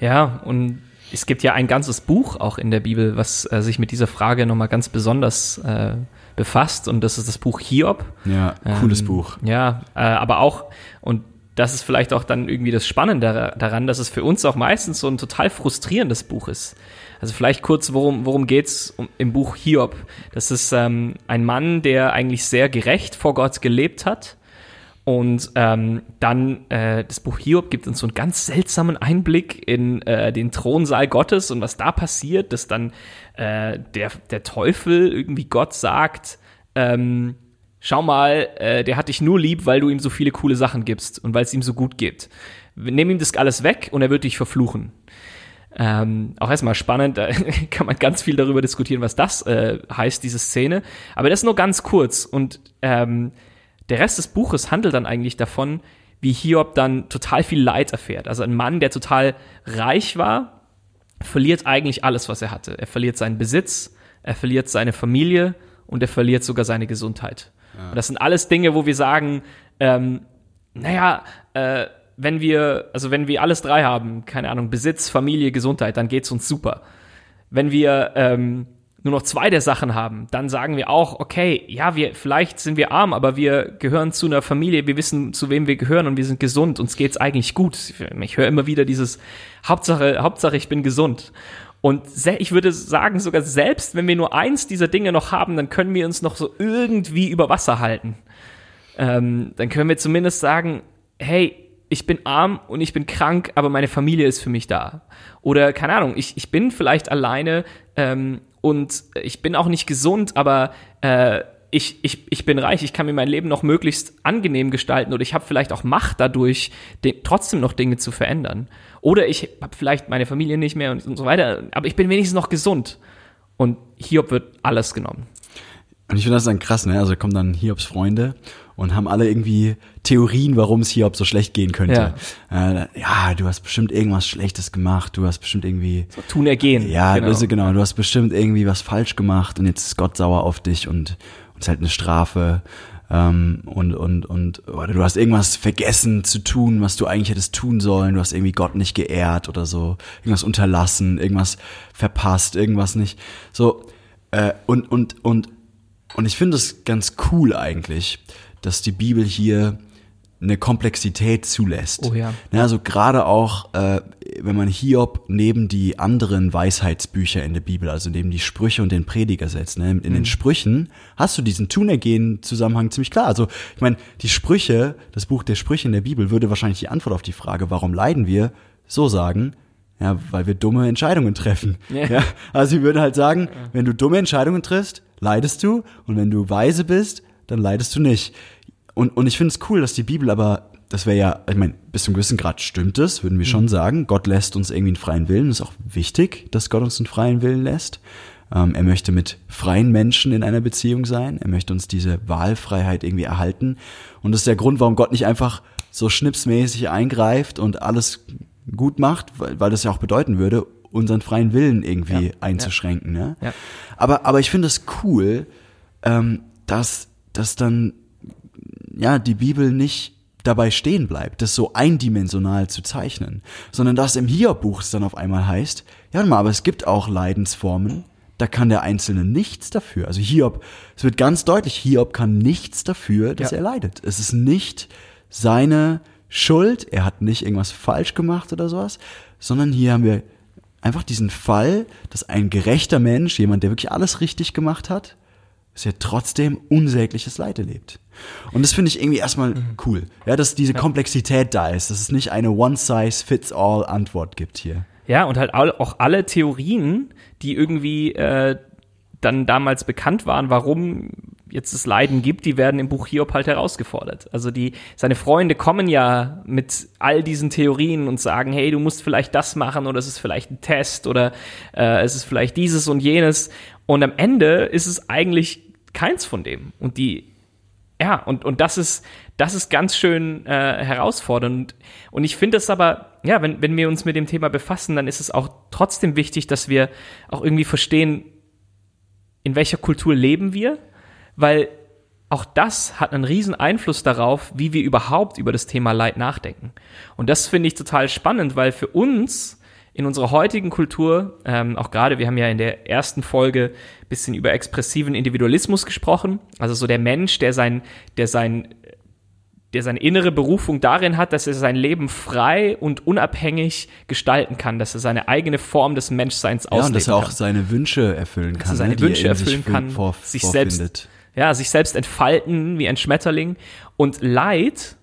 Ja, und es gibt ja ein ganzes Buch auch in der Bibel, was äh, sich mit dieser Frage nochmal ganz besonders äh, befasst und das ist das Buch Hiob. Ja, cooles ähm, Buch. Ja, äh, aber auch, und das ist vielleicht auch dann irgendwie das Spannende daran, dass es für uns auch meistens so ein total frustrierendes Buch ist. Also vielleicht kurz, worum, worum geht's im Buch Hiob? Das ist ähm, ein Mann, der eigentlich sehr gerecht vor Gott gelebt hat. Und ähm, dann äh, das Buch Hiob gibt uns so einen ganz seltsamen Einblick in äh, den Thronsaal Gottes und was da passiert, dass dann äh, der, der Teufel irgendwie Gott sagt, ähm, schau mal, äh, der hat dich nur lieb, weil du ihm so viele coole Sachen gibst und weil es ihm so gut geht. Nimm ihm das alles weg und er wird dich verfluchen. Ähm, auch erstmal spannend, da (laughs) kann man ganz viel darüber diskutieren, was das äh, heißt, diese Szene. Aber das nur ganz kurz. Und ähm, der Rest des Buches handelt dann eigentlich davon, wie Hiob dann total viel Leid erfährt. Also ein Mann, der total reich war, verliert eigentlich alles, was er hatte. Er verliert seinen Besitz, er verliert seine Familie und er verliert sogar seine Gesundheit. Ja. das sind alles Dinge, wo wir sagen, ähm, naja, äh, wenn wir, also wenn wir alles drei haben, keine Ahnung, Besitz, Familie, Gesundheit, dann geht's uns super. Wenn wir ähm, nur noch zwei der Sachen haben, dann sagen wir auch, okay, ja, wir, vielleicht sind wir arm, aber wir gehören zu einer Familie, wir wissen, zu wem wir gehören und wir sind gesund, uns geht's eigentlich gut. Ich höre immer wieder dieses Hauptsache, Hauptsache ich bin gesund. Und ich würde sagen, sogar selbst wenn wir nur eins dieser Dinge noch haben, dann können wir uns noch so irgendwie über Wasser halten. Ähm, dann können wir zumindest sagen, hey, ich bin arm und ich bin krank, aber meine Familie ist für mich da. Oder keine Ahnung, ich, ich bin vielleicht alleine ähm, und ich bin auch nicht gesund, aber äh, ich, ich, ich bin reich, ich kann mir mein Leben noch möglichst angenehm gestalten oder ich habe vielleicht auch Macht dadurch, trotzdem noch Dinge zu verändern. Oder ich habe vielleicht meine Familie nicht mehr und, und so weiter, aber ich bin wenigstens noch gesund. Und Hiob wird alles genommen. Und ich finde das dann krass, ne? Also kommen dann Hiobs Freunde und haben alle irgendwie Theorien, warum es Hiob so schlecht gehen könnte. Ja. Äh, ja, du hast bestimmt irgendwas Schlechtes gemacht, du hast bestimmt irgendwie. So tun ergehen. Ja, genau. Also genau, du hast bestimmt irgendwie was falsch gemacht und jetzt ist Gott sauer auf dich und, und ist halt eine Strafe ähm, und, und, und oder du hast irgendwas vergessen zu tun, was du eigentlich hättest tun sollen, du hast irgendwie Gott nicht geehrt oder so, irgendwas unterlassen, irgendwas verpasst, irgendwas nicht. So, äh, und, und, und, und ich finde es ganz cool eigentlich, dass die Bibel hier eine Komplexität zulässt. Oh ja. Ne, also gerade auch, äh, wenn man Hiob neben die anderen Weisheitsbücher in der Bibel, also neben die Sprüche und den Prediger setzt. Ne? In den Mhm. Sprüchen hast du diesen Tunergehen-Zusammenhang ziemlich klar. Also ich meine, die Sprüche, das Buch der Sprüche in der Bibel würde wahrscheinlich die Antwort auf die Frage, warum leiden wir, so sagen, ja, weil wir dumme Entscheidungen treffen. Ja. Ja. Also sie würden halt sagen, wenn du dumme Entscheidungen triffst, leidest du und wenn du weise bist, dann leidest du nicht. Und, und ich finde es cool, dass die Bibel aber, das wäre ja, ich meine, bis zu einem gewissen Grad stimmt es, würden wir schon sagen. Gott lässt uns irgendwie einen freien Willen. ist auch wichtig, dass Gott uns einen freien Willen lässt. Ähm, er möchte mit freien Menschen in einer Beziehung sein. Er möchte uns diese Wahlfreiheit irgendwie erhalten. Und das ist der Grund, warum Gott nicht einfach so schnipsmäßig eingreift und alles gut macht, weil, weil das ja auch bedeuten würde, unseren freien Willen irgendwie Ja, einzuschränken. Ne? Ja. Aber, aber ich finde es cool, ähm, dass, dass dann ja die Bibel nicht dabei stehen bleibt, das so eindimensional zu zeichnen, sondern dass im Hiob-Buch es dann auf einmal heißt, ja mal, aber es gibt auch Leidensformen, da kann der Einzelne nichts dafür. Also Hiob, es wird ganz deutlich, Hiob kann nichts dafür, dass Ja. er leidet. Es ist nicht seine Schuld, er hat nicht irgendwas falsch gemacht oder sowas, sondern hier haben wir einfach diesen Fall, dass ein gerechter Mensch, jemand, der wirklich alles richtig gemacht hat, dass er trotzdem unsägliches Leid erlebt. Und das finde ich irgendwie erstmal cool. Ja, dass diese Komplexität da ist, dass es nicht eine One-Size-Fits-All-Antwort gibt hier. Ja, und halt auch alle Theorien, die irgendwie äh, dann damals bekannt waren, warum jetzt das Leiden gibt, die werden im Buch Hiob halt herausgefordert. Also die, seine Freunde kommen ja mit all diesen Theorien und sagen, hey, du musst vielleicht das machen oder es ist vielleicht ein Test oder äh, es ist vielleicht dieses und jenes. Und am Ende ist es eigentlich keins von dem. Und die, ja, und, und das ist, das ist ganz schön äh, herausfordernd. Und ich finde es aber, ja, wenn, wenn wir uns mit dem Thema befassen, dann ist es auch trotzdem wichtig, dass wir auch irgendwie verstehen, in welcher Kultur leben wir, weil auch das hat einen riesen Einfluss darauf, wie wir überhaupt über das Thema Leid nachdenken. Und das finde ich total spannend, weil für uns in unserer heutigen Kultur, ähm, auch gerade, wir haben ja in der ersten Folge ein bisschen über expressiven Individualismus gesprochen, also so der Mensch, der sein, der sein, der seine innere Berufung darin hat, dass er sein Leben frei und unabhängig gestalten kann, dass er seine eigene Form des Menschseins Ja, ausleben und dass er auch kann. seine Wünsche erfüllen kann. er seine ne, er Wünsche sich erfüllen für- kann, vor, sich vorfindet. selbst ja, sich selbst entfalten wie ein Schmetterling. Und Leid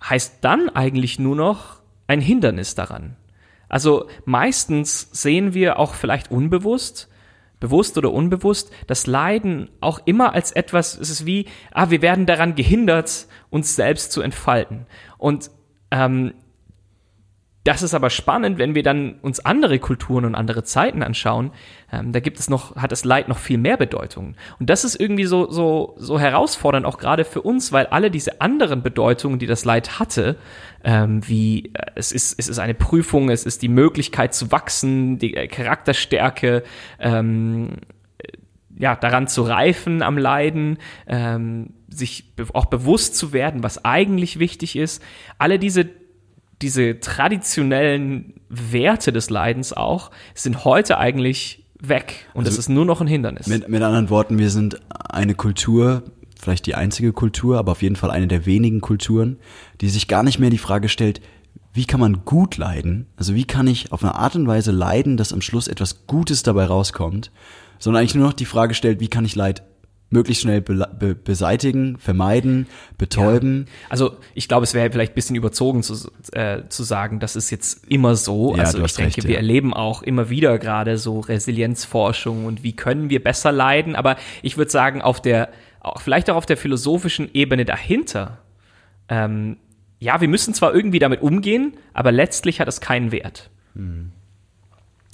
heißt dann eigentlich nur noch ein Hindernis daran. Also meistens sehen wir auch vielleicht unbewusst, bewusst oder unbewusst, das Leiden auch immer als etwas, es ist wie, ah, wir werden daran gehindert, uns selbst zu entfalten. Und ähm, das ist aber spannend, wenn wir dann uns andere Kulturen und andere Zeiten anschauen. Ähm, da gibt es noch, hat das Leid noch viel mehr Bedeutung. Und das ist irgendwie so, so, so herausfordernd, auch gerade für uns, weil alle diese anderen Bedeutungen, die das Leid hatte, ähm, wie äh, es ist, es ist eine Prüfung, es ist die Möglichkeit zu wachsen, die äh, Charakterstärke, ähm, ja, daran zu reifen am Leiden, ähm, sich auch bewusst zu werden, was eigentlich wichtig ist. Alle diese, diese traditionellen Werte des Leidens auch sind heute eigentlich weg und Also es ist nur noch ein Hindernis. Mit, mit anderen Worten, wir sind eine Kultur, vielleicht die einzige Kultur, aber auf jeden Fall eine der wenigen Kulturen, die sich gar nicht mehr die Frage stellt, wie kann man gut leiden? Also wie kann ich auf eine Art und Weise leiden, dass am Schluss etwas Gutes dabei rauskommt? Sondern eigentlich nur noch die Frage stellt, wie kann ich Leid möglichst schnell be be beseitigen, vermeiden, betäuben? Also ich glaube, es wäre vielleicht ein bisschen überzogen zu, äh, zu sagen, das ist jetzt immer so. Ja, also ich denke, recht, wir ja. erleben auch immer wieder gerade so Resilienzforschung und wie können wir besser leiden. Aber ich würde sagen, auf der, auch, vielleicht auch auf der philosophischen Ebene dahinter, ähm, ja, wir müssen zwar irgendwie damit umgehen, aber letztlich hat es keinen Wert.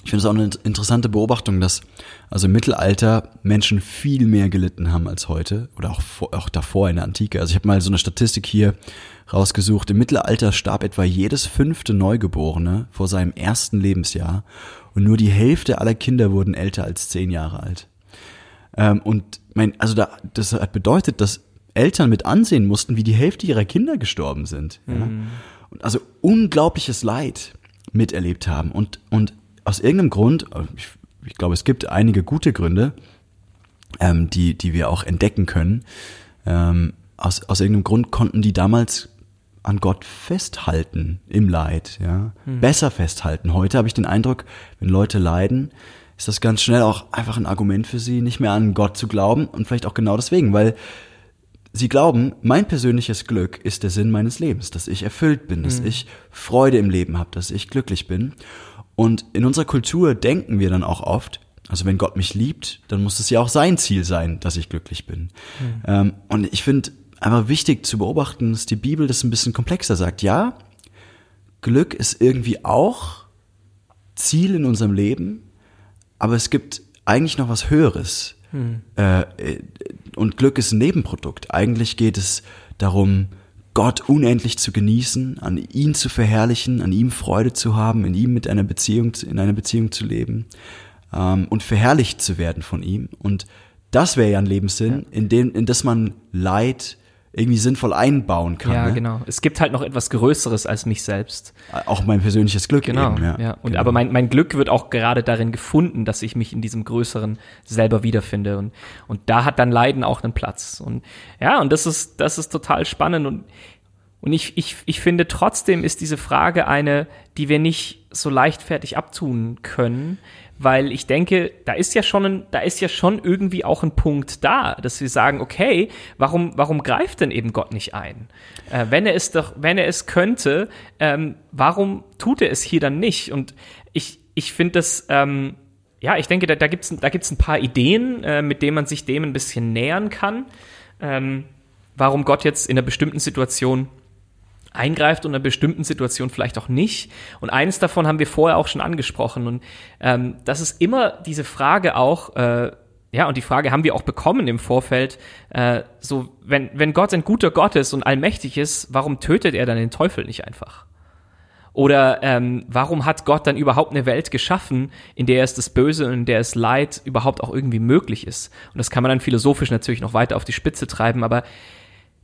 Ich finde es auch eine interessante Beobachtung, dass also im Mittelalter Menschen viel mehr gelitten haben als heute oder auch, vor, auch davor in der Antike. Also ich habe mal so eine Statistik hier rausgesucht. Im Mittelalter starb etwa jedes fünfte Neugeborene vor seinem ersten Lebensjahr und nur die Hälfte aller Kinder wurden älter als zehn Jahre alt. Ähm, und mein, also da, das hat bedeutet, dass Eltern mit ansehen mussten, wie die Hälfte ihrer Kinder gestorben sind. Ja? Und also unglaubliches Leid miterlebt haben. Und, und aus irgendeinem Grund, ich, ich glaube, es gibt einige gute Gründe, ähm, die, die wir auch entdecken können, ähm, aus, aus irgendeinem Grund konnten die damals an Gott festhalten im Leid, ja. Hm. Besser festhalten. Heute habe ich den Eindruck, wenn Leute leiden, ist das ganz schnell auch einfach ein Argument für sie, nicht mehr an Gott zu glauben und vielleicht auch genau deswegen, weil sie glauben, mein persönliches Glück ist der Sinn meines Lebens, dass ich erfüllt bin, dass hm. ich Freude im Leben habe, dass ich glücklich bin. Und in unserer Kultur denken wir dann auch oft, also wenn Gott mich liebt, dann muss es ja auch sein Ziel sein, dass ich glücklich bin. Hm. Ähm, und ich finde, aber wichtig zu beobachten, dass die Bibel das ein bisschen komplexer sagt. Ja, Glück ist irgendwie auch Ziel in unserem Leben, aber es gibt eigentlich noch was Höheres. Hm. Äh, und Glück ist ein Nebenprodukt. Eigentlich geht es darum, Gott unendlich zu genießen, an ihn zu verherrlichen, an ihm Freude zu haben, in ihm mit einer Beziehung, in einer Beziehung zu leben ähm, und verherrlicht zu werden von ihm. Und das wäre ja ein Lebenssinn, ja. in dem, in das man Leid irgendwie sinnvoll einbauen kann. Ja, ne? genau. Es gibt halt noch etwas Größeres als mich selbst. Auch mein persönliches Glück. Genau. Eben, ja. ja. Und genau. aber mein, mein Glück wird auch gerade darin gefunden, dass ich mich in diesem Größeren selber wiederfinde. Und, und da hat dann Leiden auch einen Platz. Und ja, und das ist, das ist total spannend. Und, und ich, ich, ich finde trotzdem ist diese Frage eine, die wir nicht so leichtfertig abtun können, weil ich denke, da ist ja schon ein, da ist ja schon irgendwie auch ein Punkt da, dass wir sagen, okay, warum, warum greift denn eben Gott nicht ein? Äh, wenn er es doch, wenn er es könnte, ähm, warum tut er es hier dann nicht? Und ich, ich finde das, ähm, ja, ich denke, da, da gibt es da gibt's ein paar Ideen, äh, mit denen man sich dem ein bisschen nähern kann. Ähm, warum Gott jetzt in einer bestimmten Situation eingreift und in einer bestimmten Situation vielleicht auch nicht. Und eines davon haben wir vorher auch schon angesprochen. Und ähm, das ist immer diese Frage auch, äh, ja, und die Frage haben wir auch bekommen im Vorfeld, äh, so, wenn, wenn Gott ein guter Gott ist und allmächtig ist, warum tötet er dann den Teufel nicht einfach? Oder ähm, warum hat Gott dann überhaupt eine Welt geschaffen, in der es das Böse und in der es Leid überhaupt auch irgendwie möglich ist? Und das kann man dann philosophisch natürlich noch weiter auf die Spitze treiben, aber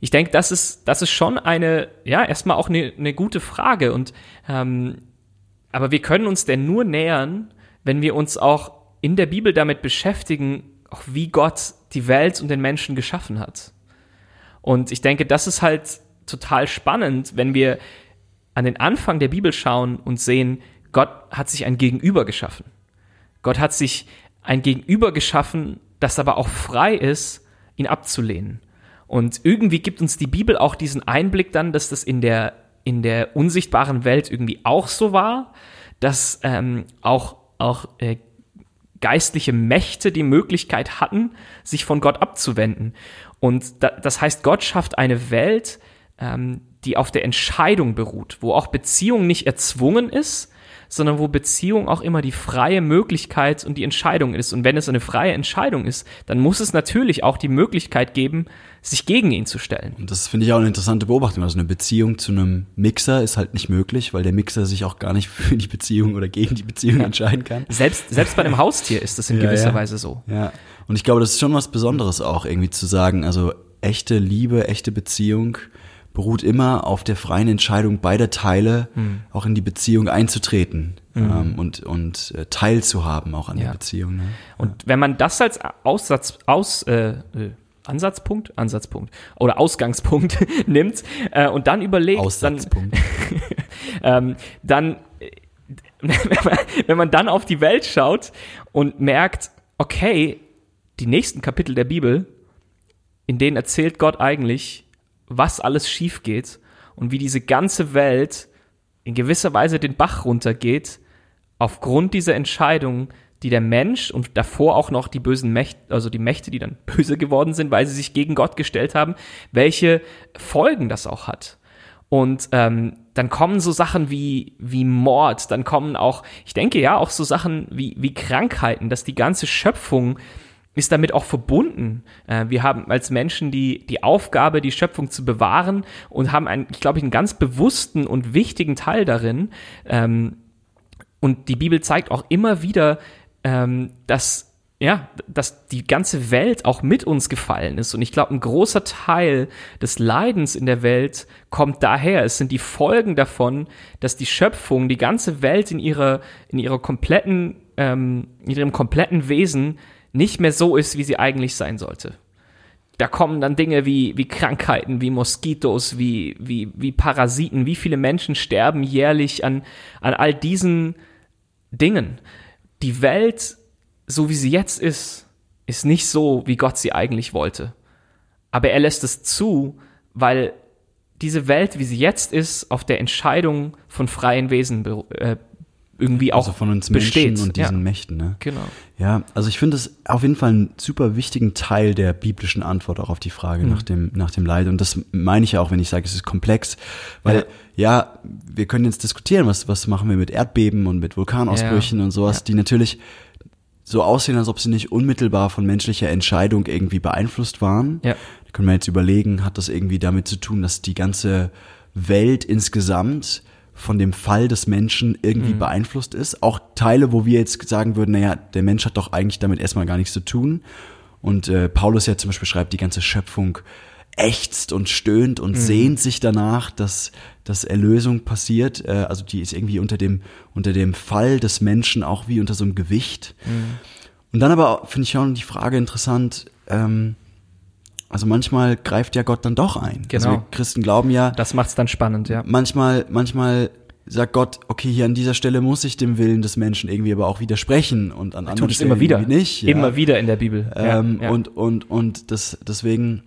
ich denke, das ist, das ist schon eine, ja, erstmal auch eine, eine gute Frage. Und ähm, aber wir können uns denn nur nähern, wenn wir uns auch in der Bibel damit beschäftigen, auch wie Gott die Welt und den Menschen geschaffen hat. Und ich denke, das ist halt total spannend, wenn wir an den Anfang der Bibel schauen und sehen, Gott hat sich ein Gegenüber geschaffen. Gott hat sich ein Gegenüber geschaffen, das aber auch frei ist, ihn abzulehnen. Und irgendwie gibt uns die Bibel auch diesen Einblick dann, dass das in der, in der unsichtbaren Welt irgendwie auch so war, dass ähm, auch, auch äh, geistliche Mächte die Möglichkeit hatten, sich von Gott abzuwenden. Und da, das heißt, Gott schafft eine Welt, ähm, die auf der Entscheidung beruht, wo auch Beziehung nicht erzwungen ist, sondern wo Beziehung auch immer die freie Möglichkeit und die Entscheidung ist. Und wenn es eine freie Entscheidung ist, dann muss es natürlich auch die Möglichkeit geben, sich gegen ihn zu stellen. Und das finde ich auch eine interessante Beobachtung. Also eine Beziehung zu einem Mixer ist halt nicht möglich, weil der Mixer sich auch gar nicht (laughs) für die Beziehung oder gegen die Beziehung ja. entscheiden kann. Selbst, selbst bei einem (laughs) Haustier ist das in ja, gewisser ja. Weise so. Ja. Und ich glaube, das ist schon was Besonderes auch irgendwie zu sagen, also echte Liebe, echte Beziehung beruht immer auf der freien Entscheidung beider Teile, mhm. auch in die Beziehung einzutreten mhm. ähm, und, und äh, teilzuhaben auch an ja. der Beziehung. Ne? Und wenn man das als Aussatz, aus, äh, äh, Ansatzpunkt, Ansatzpunkt oder Ausgangspunkt (laughs) nimmt äh, und dann überlegt, dann, (laughs) ähm, dann (laughs) wenn man dann auf die Welt schaut und merkt, okay, die nächsten Kapitel der Bibel, in denen erzählt Gott eigentlich, was alles schief geht und wie diese ganze Welt in gewisser Weise den Bach runtergeht, aufgrund dieser Entscheidung, die der Mensch und davor auch noch die bösen Mächte, also die Mächte, die dann (laughs) böse geworden sind, weil sie sich gegen Gott gestellt haben, welche Folgen das auch hat. Und ähm, dann kommen so Sachen wie, wie Mord, dann kommen auch, ich denke ja, auch so Sachen wie, wie Krankheiten, dass die ganze Schöpfung ist damit auch verbunden. Äh, wir haben als Menschen die, die Aufgabe, die Schöpfung zu bewahren und haben, einen, ich glaube, einen ganz bewussten und wichtigen Teil darin. Ähm, und die Bibel zeigt auch immer wieder, ähm, dass ja, dass die ganze Welt auch mit uns gefallen ist. Und ich glaube, ein großer Teil des Leidens in der Welt kommt daher. Es sind die Folgen davon, dass die Schöpfung, die ganze Welt in ihrer, in ihrer kompletten, ähm, in ihrem kompletten Wesen nicht mehr so ist, wie sie eigentlich sein sollte. da kommen dann Dinge wie, wie Krankheiten, wie Moskitos, wie, wie, wie Parasiten, wie viele Menschen sterben jährlich an, an all diesen Dingen. Die Welt, so wie sie jetzt ist, ist nicht so, wie Gott sie eigentlich wollte. Aber er lässt es zu, weil diese Welt, wie sie jetzt ist, auf der Entscheidung von freien Wesen äh, irgendwie auch also von uns besteht. Menschen und diesen ja. Mächten. Ne? Genau. Ja, also ich finde es auf jeden Fall einen super wichtigen Teil der biblischen Antwort auch auf die Frage Mhm. nach dem nach dem Leid und das meine ich ja auch, wenn ich sage, es ist komplex, weil ja, wir können jetzt diskutieren, was was machen wir mit Erdbeben und mit Vulkanausbrüchen und sowas, Ja. die natürlich so aussehen, als ob sie nicht unmittelbar von menschlicher Entscheidung irgendwie beeinflusst waren. Ja. Da können wir jetzt überlegen, hat das irgendwie damit zu tun, dass die ganze Welt insgesamt von dem Fall des Menschen Mhm. irgendwie beeinflusst ist. Auch Teile, wo wir jetzt sagen würden, naja, der Mensch hat doch eigentlich damit erstmal gar nichts zu tun. Und äh, Paulus ja zum Beispiel schreibt, die ganze Schöpfung ächzt und stöhnt und sehnt sich danach, dass, dass Erlösung passiert. Äh, also die ist irgendwie unter dem, unter dem Fall des Menschen auch wie unter so einem Gewicht. Und dann aber finde ich auch die Frage interessant, ähm, also manchmal greift ja Gott dann doch ein. Also Genau. wir Christen glauben ja, Das macht's dann spannend, ja. manchmal, manchmal sagt Gott, okay, hier an dieser Stelle muss ich dem Willen des Menschen irgendwie aber auch widersprechen und an anderen Tut es Stellen immer wieder. nicht. Ja. Immer wieder in der Bibel. Ähm, ja, ja. Und, und, und das, deswegen,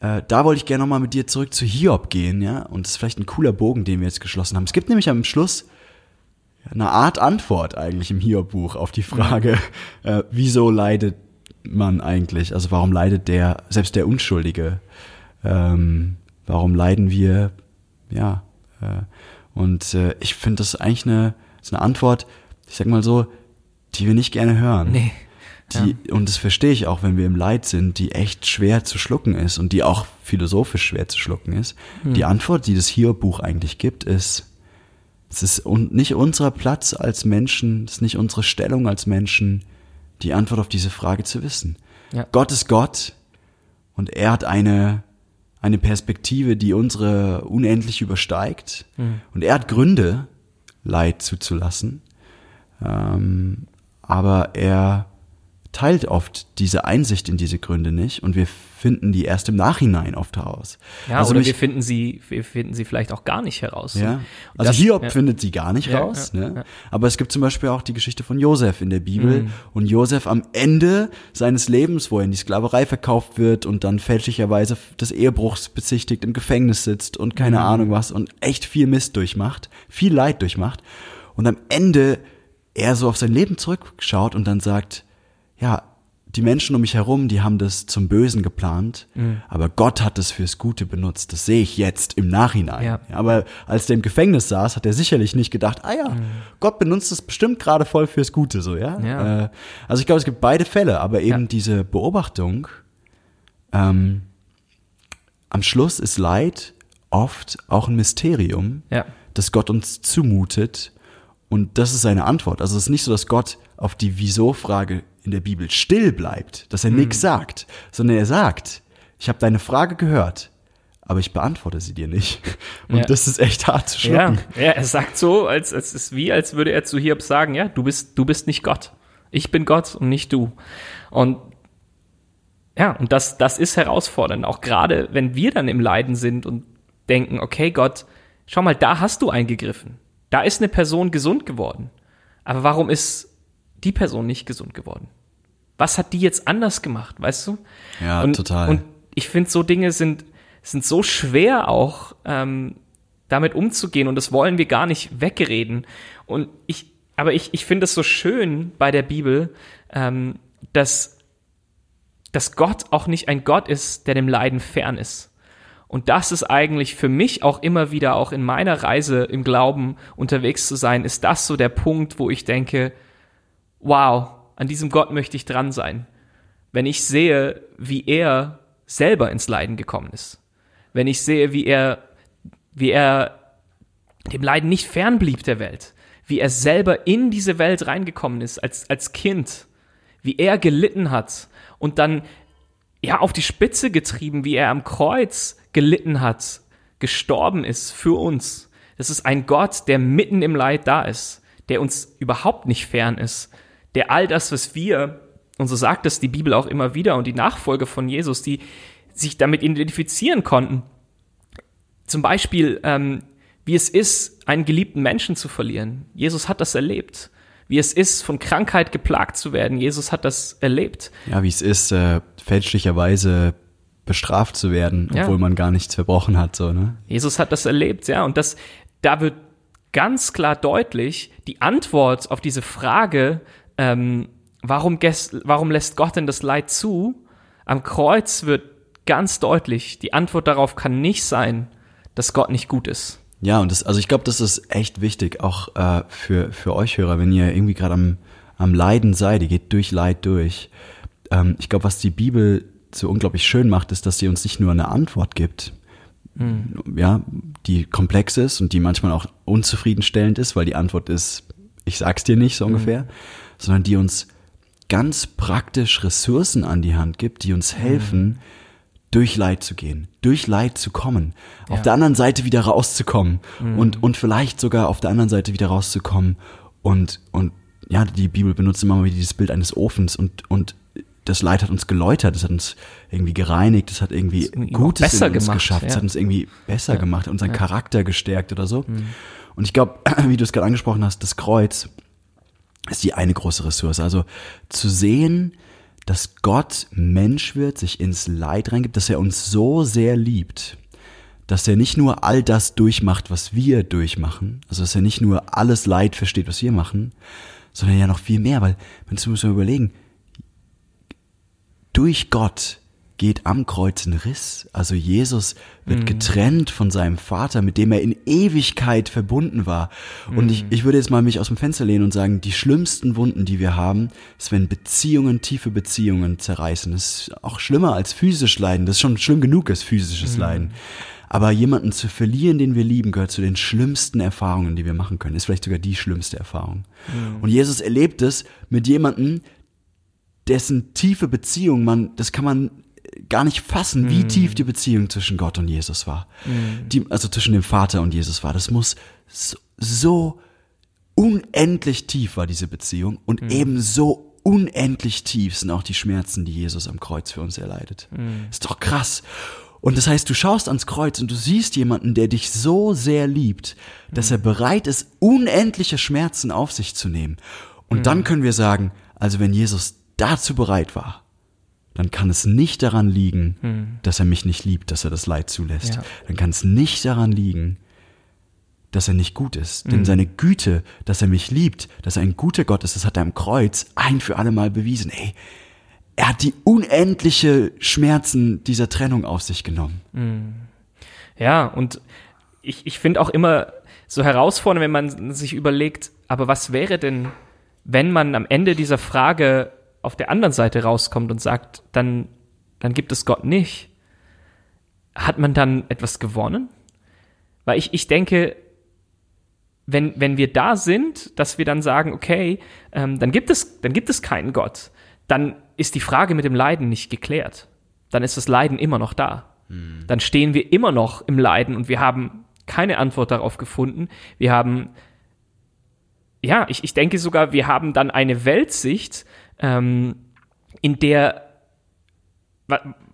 äh, da wollte ich gerne nochmal mit dir zurück zu Hiob gehen, ja. Und das ist vielleicht ein cooler Bogen, den wir jetzt geschlossen haben. Es gibt nämlich am Schluss eine Art Antwort eigentlich im Hiob-Buch auf die Frage, äh, wieso leidet man eigentlich? Also warum leidet der, selbst der Unschuldige? Ähm, warum leiden wir? Ja. Äh, und äh, ich finde das eigentlich eine, ist eine Antwort, ich sag mal so, die wir nicht gerne hören nee. die, und das verstehe ich auch, wenn wir im Leid sind, die echt schwer zu schlucken ist und die auch philosophisch schwer zu schlucken ist. Die Antwort, die das Hiob-Buch eigentlich gibt, ist, es ist un nicht unser Platz als Menschen, es ist nicht unsere Stellung als Menschen, die Antwort auf diese Frage zu wissen. Ja. Gott ist Gott und er hat eine, eine Perspektive, die unsere unendlich übersteigt. Und er hat Gründe, Leid zuzulassen. Ähm, aber er teilt oft diese Einsicht in diese Gründe nicht und wir finden die erst im Nachhinein oft heraus. Ja, also oder mich, wir finden sie, wir finden sie vielleicht auch gar nicht heraus. ja, also das- Hiob ja. findet sie gar nicht Ja, raus, ja, ne? Aber es gibt zum Beispiel auch die Geschichte von Josef in der Bibel Mhm. und Josef am Ende seines Lebens, wo er in die Sklaverei verkauft wird und dann fälschlicherweise des Ehebruchs bezichtigt im Gefängnis sitzt und keine Mhm. Ahnung was und echt viel Mist durchmacht, viel Leid durchmacht und am Ende er so auf sein Leben zurückschaut und dann sagt, ja, die Menschen um mich herum, die haben das zum Bösen geplant, Mhm. aber Gott hat es fürs Gute benutzt. Das sehe ich jetzt im Nachhinein. Ja. aber als der im Gefängnis saß, hat er sicherlich nicht gedacht, ah ja, Gott benutzt es bestimmt gerade voll fürs Gute, so, ja. Ja. Äh, also ich glaube, es gibt beide Fälle, aber eben Ja. diese Beobachtung, ähm, am Schluss ist Leid oft auch ein Mysterium, Ja. das Gott uns zumutet. Und das ist seine Antwort. Also es ist nicht so, dass Gott auf die Wieso-Frage in der Bibel still bleibt, dass er Hm. nichts sagt, sondern er sagt, ich habe deine Frage gehört, aber ich beantworte sie dir nicht. (laughs) Und Ja. das ist echt hart zu Ja, schlucken. ja, er sagt so, als, als ist wie, als würde er zu Hiob sagen, ja, du bist, du bist nicht Gott. Ich bin Gott und nicht du. Und ja, und das, das ist herausfordernd. Auch gerade, wenn wir dann im Leiden sind und denken, okay, Gott, schau mal, da hast du eingegriffen. Da ist eine Person gesund geworden. Aber warum ist die Person nicht gesund geworden? Was hat die jetzt anders gemacht, weißt du? Ja, und, total. Und ich finde, so Dinge sind, sind so schwer auch ähm, damit umzugehen und das wollen wir gar nicht wegreden. Und ich, aber ich, ich finde es so schön bei der Bibel, ähm, dass, dass Gott auch nicht ein Gott ist, der dem Leiden fern ist. Und das ist eigentlich für mich auch immer wieder, auch in meiner Reise im Glauben unterwegs zu sein, ist das so der Punkt, wo ich denke, wow, an diesem Gott möchte ich dran sein. Wenn ich sehe, wie er selber ins Leiden gekommen ist. Wenn ich sehe, wie er, wie er dem Leiden nicht fernblieb der Welt. Wie er selber in diese Welt reingekommen ist als, als Kind. Wie er gelitten hat und dann ja auf die Spitze getrieben, wie er am Kreuz gelitten hat, gestorben ist für uns. Das ist ein Gott, der mitten im Leid da ist, der uns überhaupt nicht fern ist, der all das, was wir, und so sagt es die Bibel auch immer wieder und die Nachfolge von Jesus, die sich damit identifizieren konnten. Zum Beispiel, ähm, wie es ist, einen geliebten Menschen zu verlieren. Jesus hat das erlebt. Wie es ist, von Krankheit geplagt zu werden. Jesus hat das erlebt. Ja, wie es ist, äh, fälschlicherweise bestraft zu werden, obwohl ja. man gar nichts verbrochen hat, so, ne? Jesus hat das erlebt, ja. Und das, da wird ganz klar deutlich, die Antwort auf diese Frage, ähm, warum, warum lässt Gott denn das Leid zu? Am Kreuz wird ganz deutlich, die Antwort darauf kann nicht sein, dass Gott nicht gut ist. Ja, und das, also ich glaube, das ist echt wichtig, auch äh, für, für euch Hörer, wenn ihr irgendwie gerade am, am Leiden seid, ihr geht durch Leid durch. Ähm, ich glaube, was die Bibel so unglaublich schön macht, ist, dass sie uns nicht nur eine Antwort gibt, mhm. ja, die komplex ist und die manchmal auch unzufriedenstellend ist, weil die Antwort ist, ich sag's dir nicht, so mhm. ungefähr, mhm. Sondern die uns ganz praktisch Ressourcen an die Hand gibt, die uns helfen, mhm durch Leid zu gehen, durch Leid zu kommen, ja. auf der anderen Seite wieder rauszukommen mhm. und, und vielleicht sogar auf der anderen Seite wieder rauszukommen und, und ja, die Bibel benutzt immer mal wieder dieses Bild eines Ofens und, und das Leid hat uns geläutert, es hat uns irgendwie gereinigt, es hat irgendwie Gutes besser in uns gemacht, geschafft, ja. es hat uns irgendwie besser ja. gemacht, unseren ja. Charakter gestärkt oder so. Mhm. Und ich glaube, (clears throat) wie du es gerade angesprochen hast, das Kreuz ist die eine große Ressource. Also zu sehen, dass Gott Mensch wird, sich ins Leid reingibt, dass er uns so sehr liebt, dass er nicht nur all das durchmacht, was wir durchmachen, also dass er nicht nur alles Leid versteht, was wir machen, sondern ja noch viel mehr, weil, wenn du mal überlegen, durch Gott geht am Kreuz ein Riss. Also Jesus wird mhm. getrennt von seinem Vater, mit dem er in Ewigkeit verbunden war. Und ich, mhm. ich würde jetzt mal mich aus dem Fenster lehnen und sagen, die schlimmsten Wunden, die wir haben, ist, wenn Beziehungen, tiefe Beziehungen zerreißen. Das ist auch schlimmer als physisch Leiden. Das ist schon schlimm genug als physisches mhm. Leiden. Aber jemanden zu verlieren, den wir lieben, gehört zu den schlimmsten Erfahrungen, die wir machen können. Ist vielleicht sogar die schlimmste Erfahrung. Mhm. Und Jesus erlebt es mit jemandem, dessen tiefe Beziehung man, das kann man gar nicht fassen, wie mm. tief die Beziehung zwischen Gott und Jesus war. Mm. Die, also zwischen dem Vater und Jesus war. Das muss so, so unendlich tief war diese Beziehung und mm. ebenso unendlich tief sind auch die Schmerzen, die Jesus am Kreuz für uns erleidet. Mm. Ist doch krass. Und das heißt, du schaust ans Kreuz und du siehst jemanden, der dich so sehr liebt, dass er mm. bereit ist, unendliche Schmerzen auf sich zu nehmen. Und dann können wir sagen, also wenn Jesus dazu bereit war, dann kann es nicht daran liegen, hm. dass er mich nicht liebt, dass er das Leid zulässt. Ja. Dann kann es nicht daran liegen, dass er nicht gut ist. Denn hm. seine Güte, dass er mich liebt, dass er ein guter Gott ist, das hat er am Kreuz ein für alle Mal bewiesen. Ey, er hat die unendliche Schmerzen dieser Trennung auf sich genommen. Hm. Ja, und ich, ich finde auch immer so herausfordernd, wenn man sich überlegt, aber was wäre denn, wenn man am Ende dieser Frage auf der anderen Seite rauskommt und sagt, dann, dann gibt es Gott nicht, hat man dann etwas gewonnen? Weil ich, ich denke, wenn, wenn wir da sind, dass wir dann sagen, okay, ähm, dann, gibt es, dann gibt es keinen Gott, dann ist die Frage mit dem Leiden nicht geklärt. Dann ist das Leiden immer noch da. Hm. Dann stehen wir immer noch im Leiden und wir haben keine Antwort darauf gefunden. Wir haben, ja, ich, ich denke sogar, wir haben dann eine Weltsicht, ähm, in der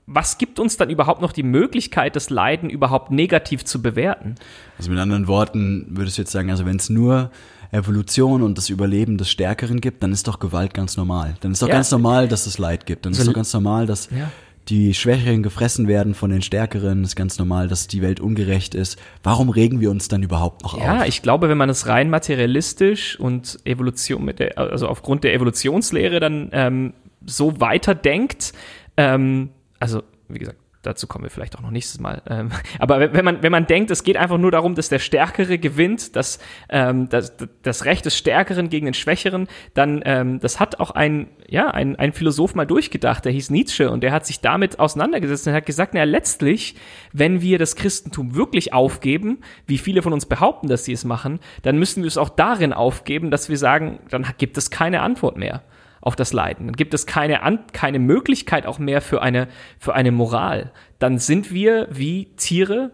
was gibt uns dann überhaupt noch die Möglichkeit, das Leiden überhaupt negativ zu bewerten? Also mit anderen Worten würdest du jetzt sagen, also wenn es nur Evolution und das Überleben des Stärkeren gibt, dann ist doch Gewalt ganz normal. Dann ist doch ja. ganz normal, dass es Leid gibt. Dann also, ist doch ganz normal, dass ja die Schwächeren gefressen werden von den Stärkeren, ist ganz normal, dass die Welt ungerecht ist. Warum regen wir uns dann überhaupt noch ja, auf? Ja, ich glaube, wenn man es rein materialistisch und Evolution mit der, also aufgrund der Evolutionslehre dann ähm, so weiterdenkt, ähm, also wie gesagt, dazu kommen wir vielleicht auch noch nächstes Mal. Ähm, (laughs) aber wenn man, wenn man denkt, es geht einfach nur darum, dass der Stärkere gewinnt, dass ähm, das, das Recht des Stärkeren gegen den Schwächeren, dann ähm, das hat auch ein, ja, ein, ein Philosoph mal durchgedacht, der hieß Nietzsche und der hat sich damit auseinandergesetzt und hat gesagt, na letztlich, wenn wir das Christentum wirklich aufgeben, wie viele von uns behaupten, dass sie es machen, dann müssen wir es auch darin aufgeben, dass wir sagen, dann gibt es keine Antwort mehr auf das Leiden. Dann gibt es keine, An keine Möglichkeit auch mehr für eine, für eine Moral. Dann sind wir wie Tiere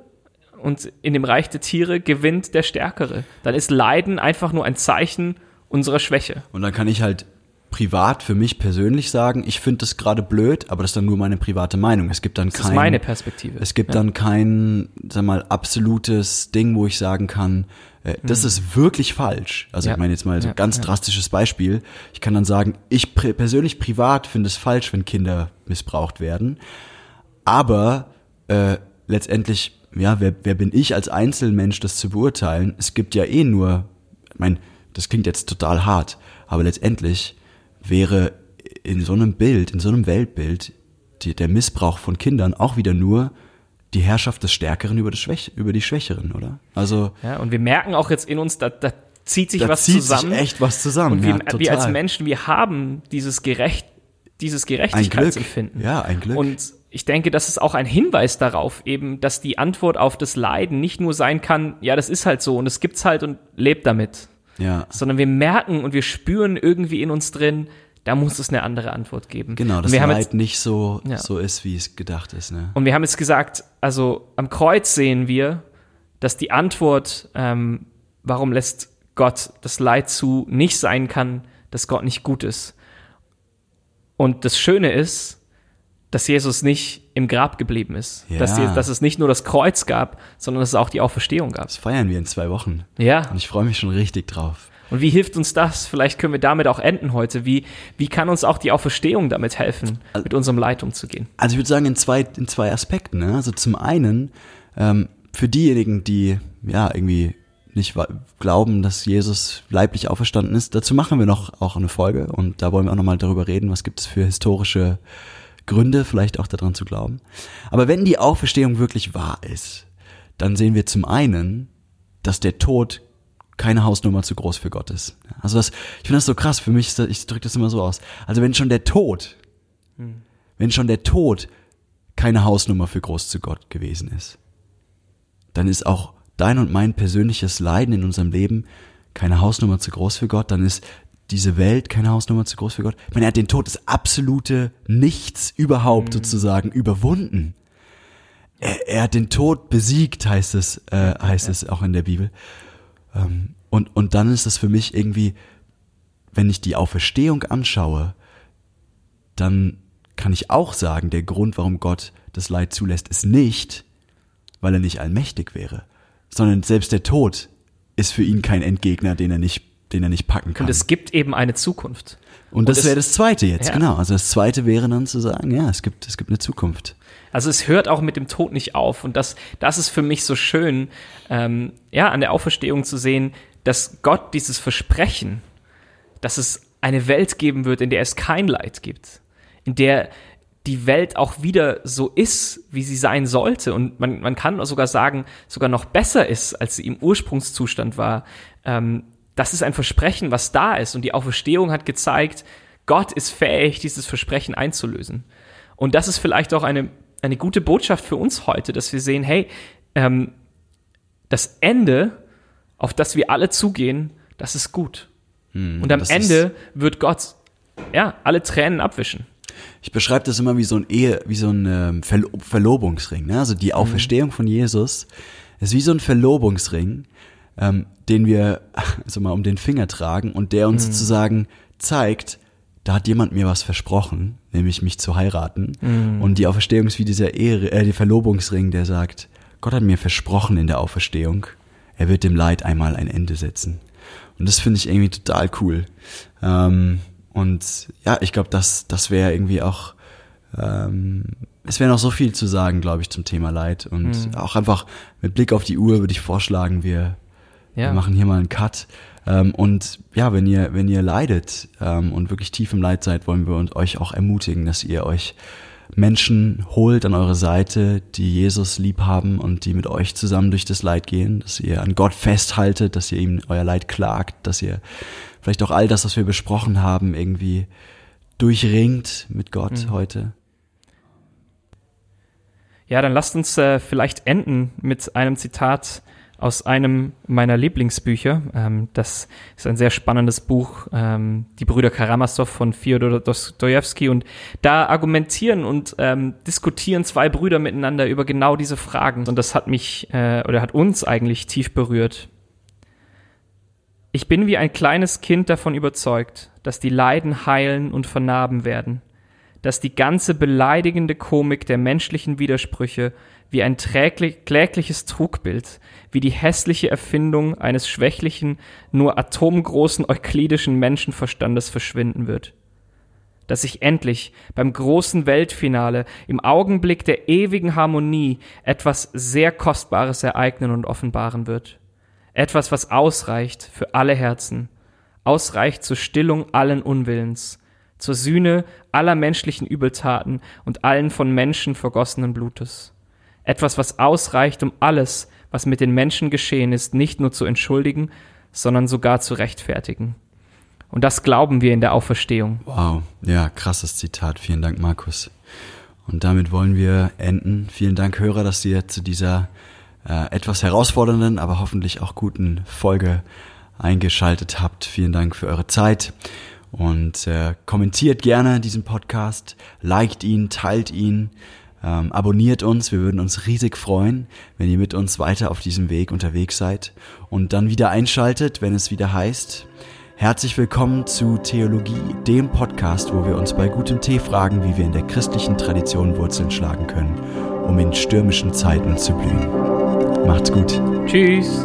und in dem Reich der Tiere gewinnt der Stärkere. Dann ist Leiden einfach nur ein Zeichen unserer Schwäche. Und dann kann ich halt privat für mich persönlich sagen, ich finde das gerade blöd, aber das ist dann nur meine private Meinung. Es gibt dann Das kein, ist meine Perspektive. es gibt dann kein, sag mal, absolutes Ding, wo ich sagen kann, äh, das ist wirklich falsch. Also Mhm. Ja. ich meine jetzt mal so Ja, ganz ja. drastisches Beispiel. Ich kann dann sagen, ich pr persönlich privat finde es falsch, wenn Kinder missbraucht werden. Aber äh, letztendlich, ja, wer, wer bin ich als Einzelmensch, das zu beurteilen? Es gibt ja eh nur, ich meine, das klingt jetzt total hart, aber letztendlich wäre in so einem Bild, in so einem Weltbild, die, der Missbrauch von Kindern auch wieder nur die Herrschaft des Stärkeren über, das Schwäch, über die Schwächeren, oder? Also Ja, und wir merken auch jetzt in uns, da, da zieht sich da was zieht zusammen. sich echt was zusammen. und wir, ja, wir als Menschen, wir haben dieses Gerecht, dieses. Gerechtigkeitsempfinden. Ja, ein Glück. Und ich denke, das ist auch ein Hinweis darauf, eben, dass die Antwort auf das Leiden nicht nur sein kann, ja, das ist halt so und es gibt's halt und lebt damit, ja, sondern wir merken und wir spüren irgendwie in uns drin, da muss es eine andere Antwort geben. genau, dass wir haben Leid jetzt, nicht so, Ja. so ist, wie es gedacht ist. Ne? und wir haben jetzt gesagt, also am Kreuz sehen wir, dass die Antwort, ähm, warum lässt Gott das Leid zu, nicht sein kann, dass Gott nicht gut ist. Und das Schöne ist, dass Jesus nicht im Grab geblieben ist. Ja. Dass, die, dass es nicht nur das Kreuz gab, sondern dass es auch die Auferstehung gab. Das feiern wir in zwei Wochen. Ja. Und ich freue mich schon richtig drauf. Und wie hilft uns das? Vielleicht können wir damit auch enden heute. Wie, wie kann uns auch die Auferstehung damit helfen, mit unserem Leid umzugehen? Also ich würde sagen in zwei, in zwei Aspekten. Ne? Also zum einen ähm, für diejenigen, die ja irgendwie nicht glauben, dass Jesus leiblich auferstanden ist, dazu machen wir noch auch eine Folge und da wollen wir auch nochmal darüber reden, was gibt es für historische Gründe, vielleicht auch daran zu glauben. Aber wenn die Auferstehung wirklich wahr ist, dann sehen wir zum einen, dass der Tod keine Hausnummer zu groß für Gott ist. Also das, ich finde das so krass, für mich ich drücke das immer so aus. Also wenn schon der Tod wenn schon der Tod keine Hausnummer für groß zu Gott gewesen ist, dann ist auch dein und mein persönliches Leiden in unserem Leben keine Hausnummer zu groß für Gott, dann ist diese Welt keine Hausnummer zu groß für Gott. Ich meine, er hat den Tod, das absolute Nichts überhaupt sozusagen überwunden. Er, er hat den Tod besiegt, heißt es, äh, heißt es auch in der Bibel. Ähm, und, und dann ist es für mich irgendwie, wenn ich die Auferstehung anschaue, dann kann ich auch sagen, der Grund, warum Gott das Leid zulässt, ist nicht, weil er nicht allmächtig wäre, sondern selbst der Tod ist für ihn kein Endgegner, den er nicht, den er nicht packen kann. Und es gibt eben eine Zukunft. Und das es- wäre das Zweite jetzt, Ja. genau. Also das Zweite wäre dann zu sagen, ja, es gibt, es gibt eine Zukunft. Also es hört auch mit dem Tod nicht auf. Und das, das ist für mich so schön, ähm, ja, an der Auferstehung zu sehen, dass Gott dieses Versprechen, dass es eine Welt geben wird, in der es kein Leid gibt, in der die Welt auch wieder so ist, wie sie sein sollte. Und man, man kann sogar sagen, sogar noch besser ist, als sie im Ursprungszustand war. Ähm, das ist ein Versprechen, was da ist. Und die Auferstehung hat gezeigt, Gott ist fähig, dieses Versprechen einzulösen. Und das ist vielleicht auch eine, eine gute Botschaft für uns heute, dass wir sehen, hey, ähm, das Ende, auf das wir alle zugehen, das ist gut. Und am Ende wird Gott ja alle Tränen abwischen. Ich beschreibe das immer wie so ein Ehe, wie so ein ähm, Verlo Verlobungsring. Ne? Also die Auferstehung von Jesus ist wie so ein Verlobungsring, ähm, den wir (laughs) also mal um den Finger tragen und der uns sozusagen zeigt, da hat jemand mir was versprochen, nämlich mich zu heiraten. Und die Auferstehung ist wie dieser Ehe, äh, der Verlobungsring, der sagt, Gott hat mir versprochen in der Auferstehung, er wird dem Leid einmal ein Ende setzen. Und das finde ich irgendwie total cool. Ähm, und ja, ich glaube, das, das wäre irgendwie auch, ähm, es wäre noch so viel zu sagen, glaube ich, zum Thema Leid. Und auch einfach mit Blick auf die Uhr würde ich vorschlagen, wir, Ja. wir machen hier mal einen Cut. Ähm, und ja, wenn ihr, wenn ihr leidet ähm, und wirklich tief im Leid seid, wollen wir uns, euch auch ermutigen, dass ihr euch Menschen holt an eure Seite, die Jesus lieb haben und die mit euch zusammen durch das Leid gehen, dass ihr an Gott festhaltet, dass ihr ihm euer Leid klagt, dass ihr vielleicht auch all das, was wir besprochen haben, irgendwie durchringt mit Gott heute. Ja, dann lasst uns äh, vielleicht enden mit einem Zitat aus einem meiner Lieblingsbücher. Ähm, das ist ein sehr spannendes Buch, ähm, Die Brüder Karamasow von Fyodor Dostojewski. Und da argumentieren und ähm, diskutieren zwei Brüder miteinander über genau diese Fragen. Und das hat mich äh, oder hat uns eigentlich tief berührt. Ich bin wie ein kleines Kind davon überzeugt, dass dass die Leiden heilen und vernarben werden, dass die ganze beleidigende Komik der menschlichen Widersprüche wie ein klägliches Trugbild, wie die hässliche Erfindung eines schwächlichen, nur atomgroßen euklidischen Menschenverstandes verschwinden wird. Dass sich endlich beim großen Weltfinale im Augenblick der ewigen Harmonie etwas sehr Kostbares ereignen und offenbaren wird. Etwas, was ausreicht für alle Herzen, ausreicht zur Stillung allen Unwillens, zur Sühne aller menschlichen Übeltaten und allen von Menschen vergossenen Blutes. Etwas, was ausreicht, um alles, was mit den Menschen geschehen ist, nicht nur zu entschuldigen, sondern sogar zu rechtfertigen. Und das glauben wir in der Auferstehung. Wow, ja, krasses Zitat. Vielen Dank, Markus. Und damit wollen wir enden. Vielen Dank, Hörer, dass ihr zu dieser äh, etwas herausfordernden, aber hoffentlich auch guten Folge eingeschaltet habt. Vielen Dank für eure Zeit und äh, kommentiert gerne diesen Podcast, liked ihn, teilt ihn. Ähm, abonniert uns, wir würden uns riesig freuen, wenn ihr mit uns weiter auf diesem Weg unterwegs seid und dann wieder einschaltet, wenn es wieder heißt, herzlich willkommen zu Theologie, dem Podcast, wo wir uns bei gutem Tee fragen, wie wir in der christlichen Tradition Wurzeln schlagen können, um in stürmischen Zeiten zu blühen. Macht's gut. Tschüss.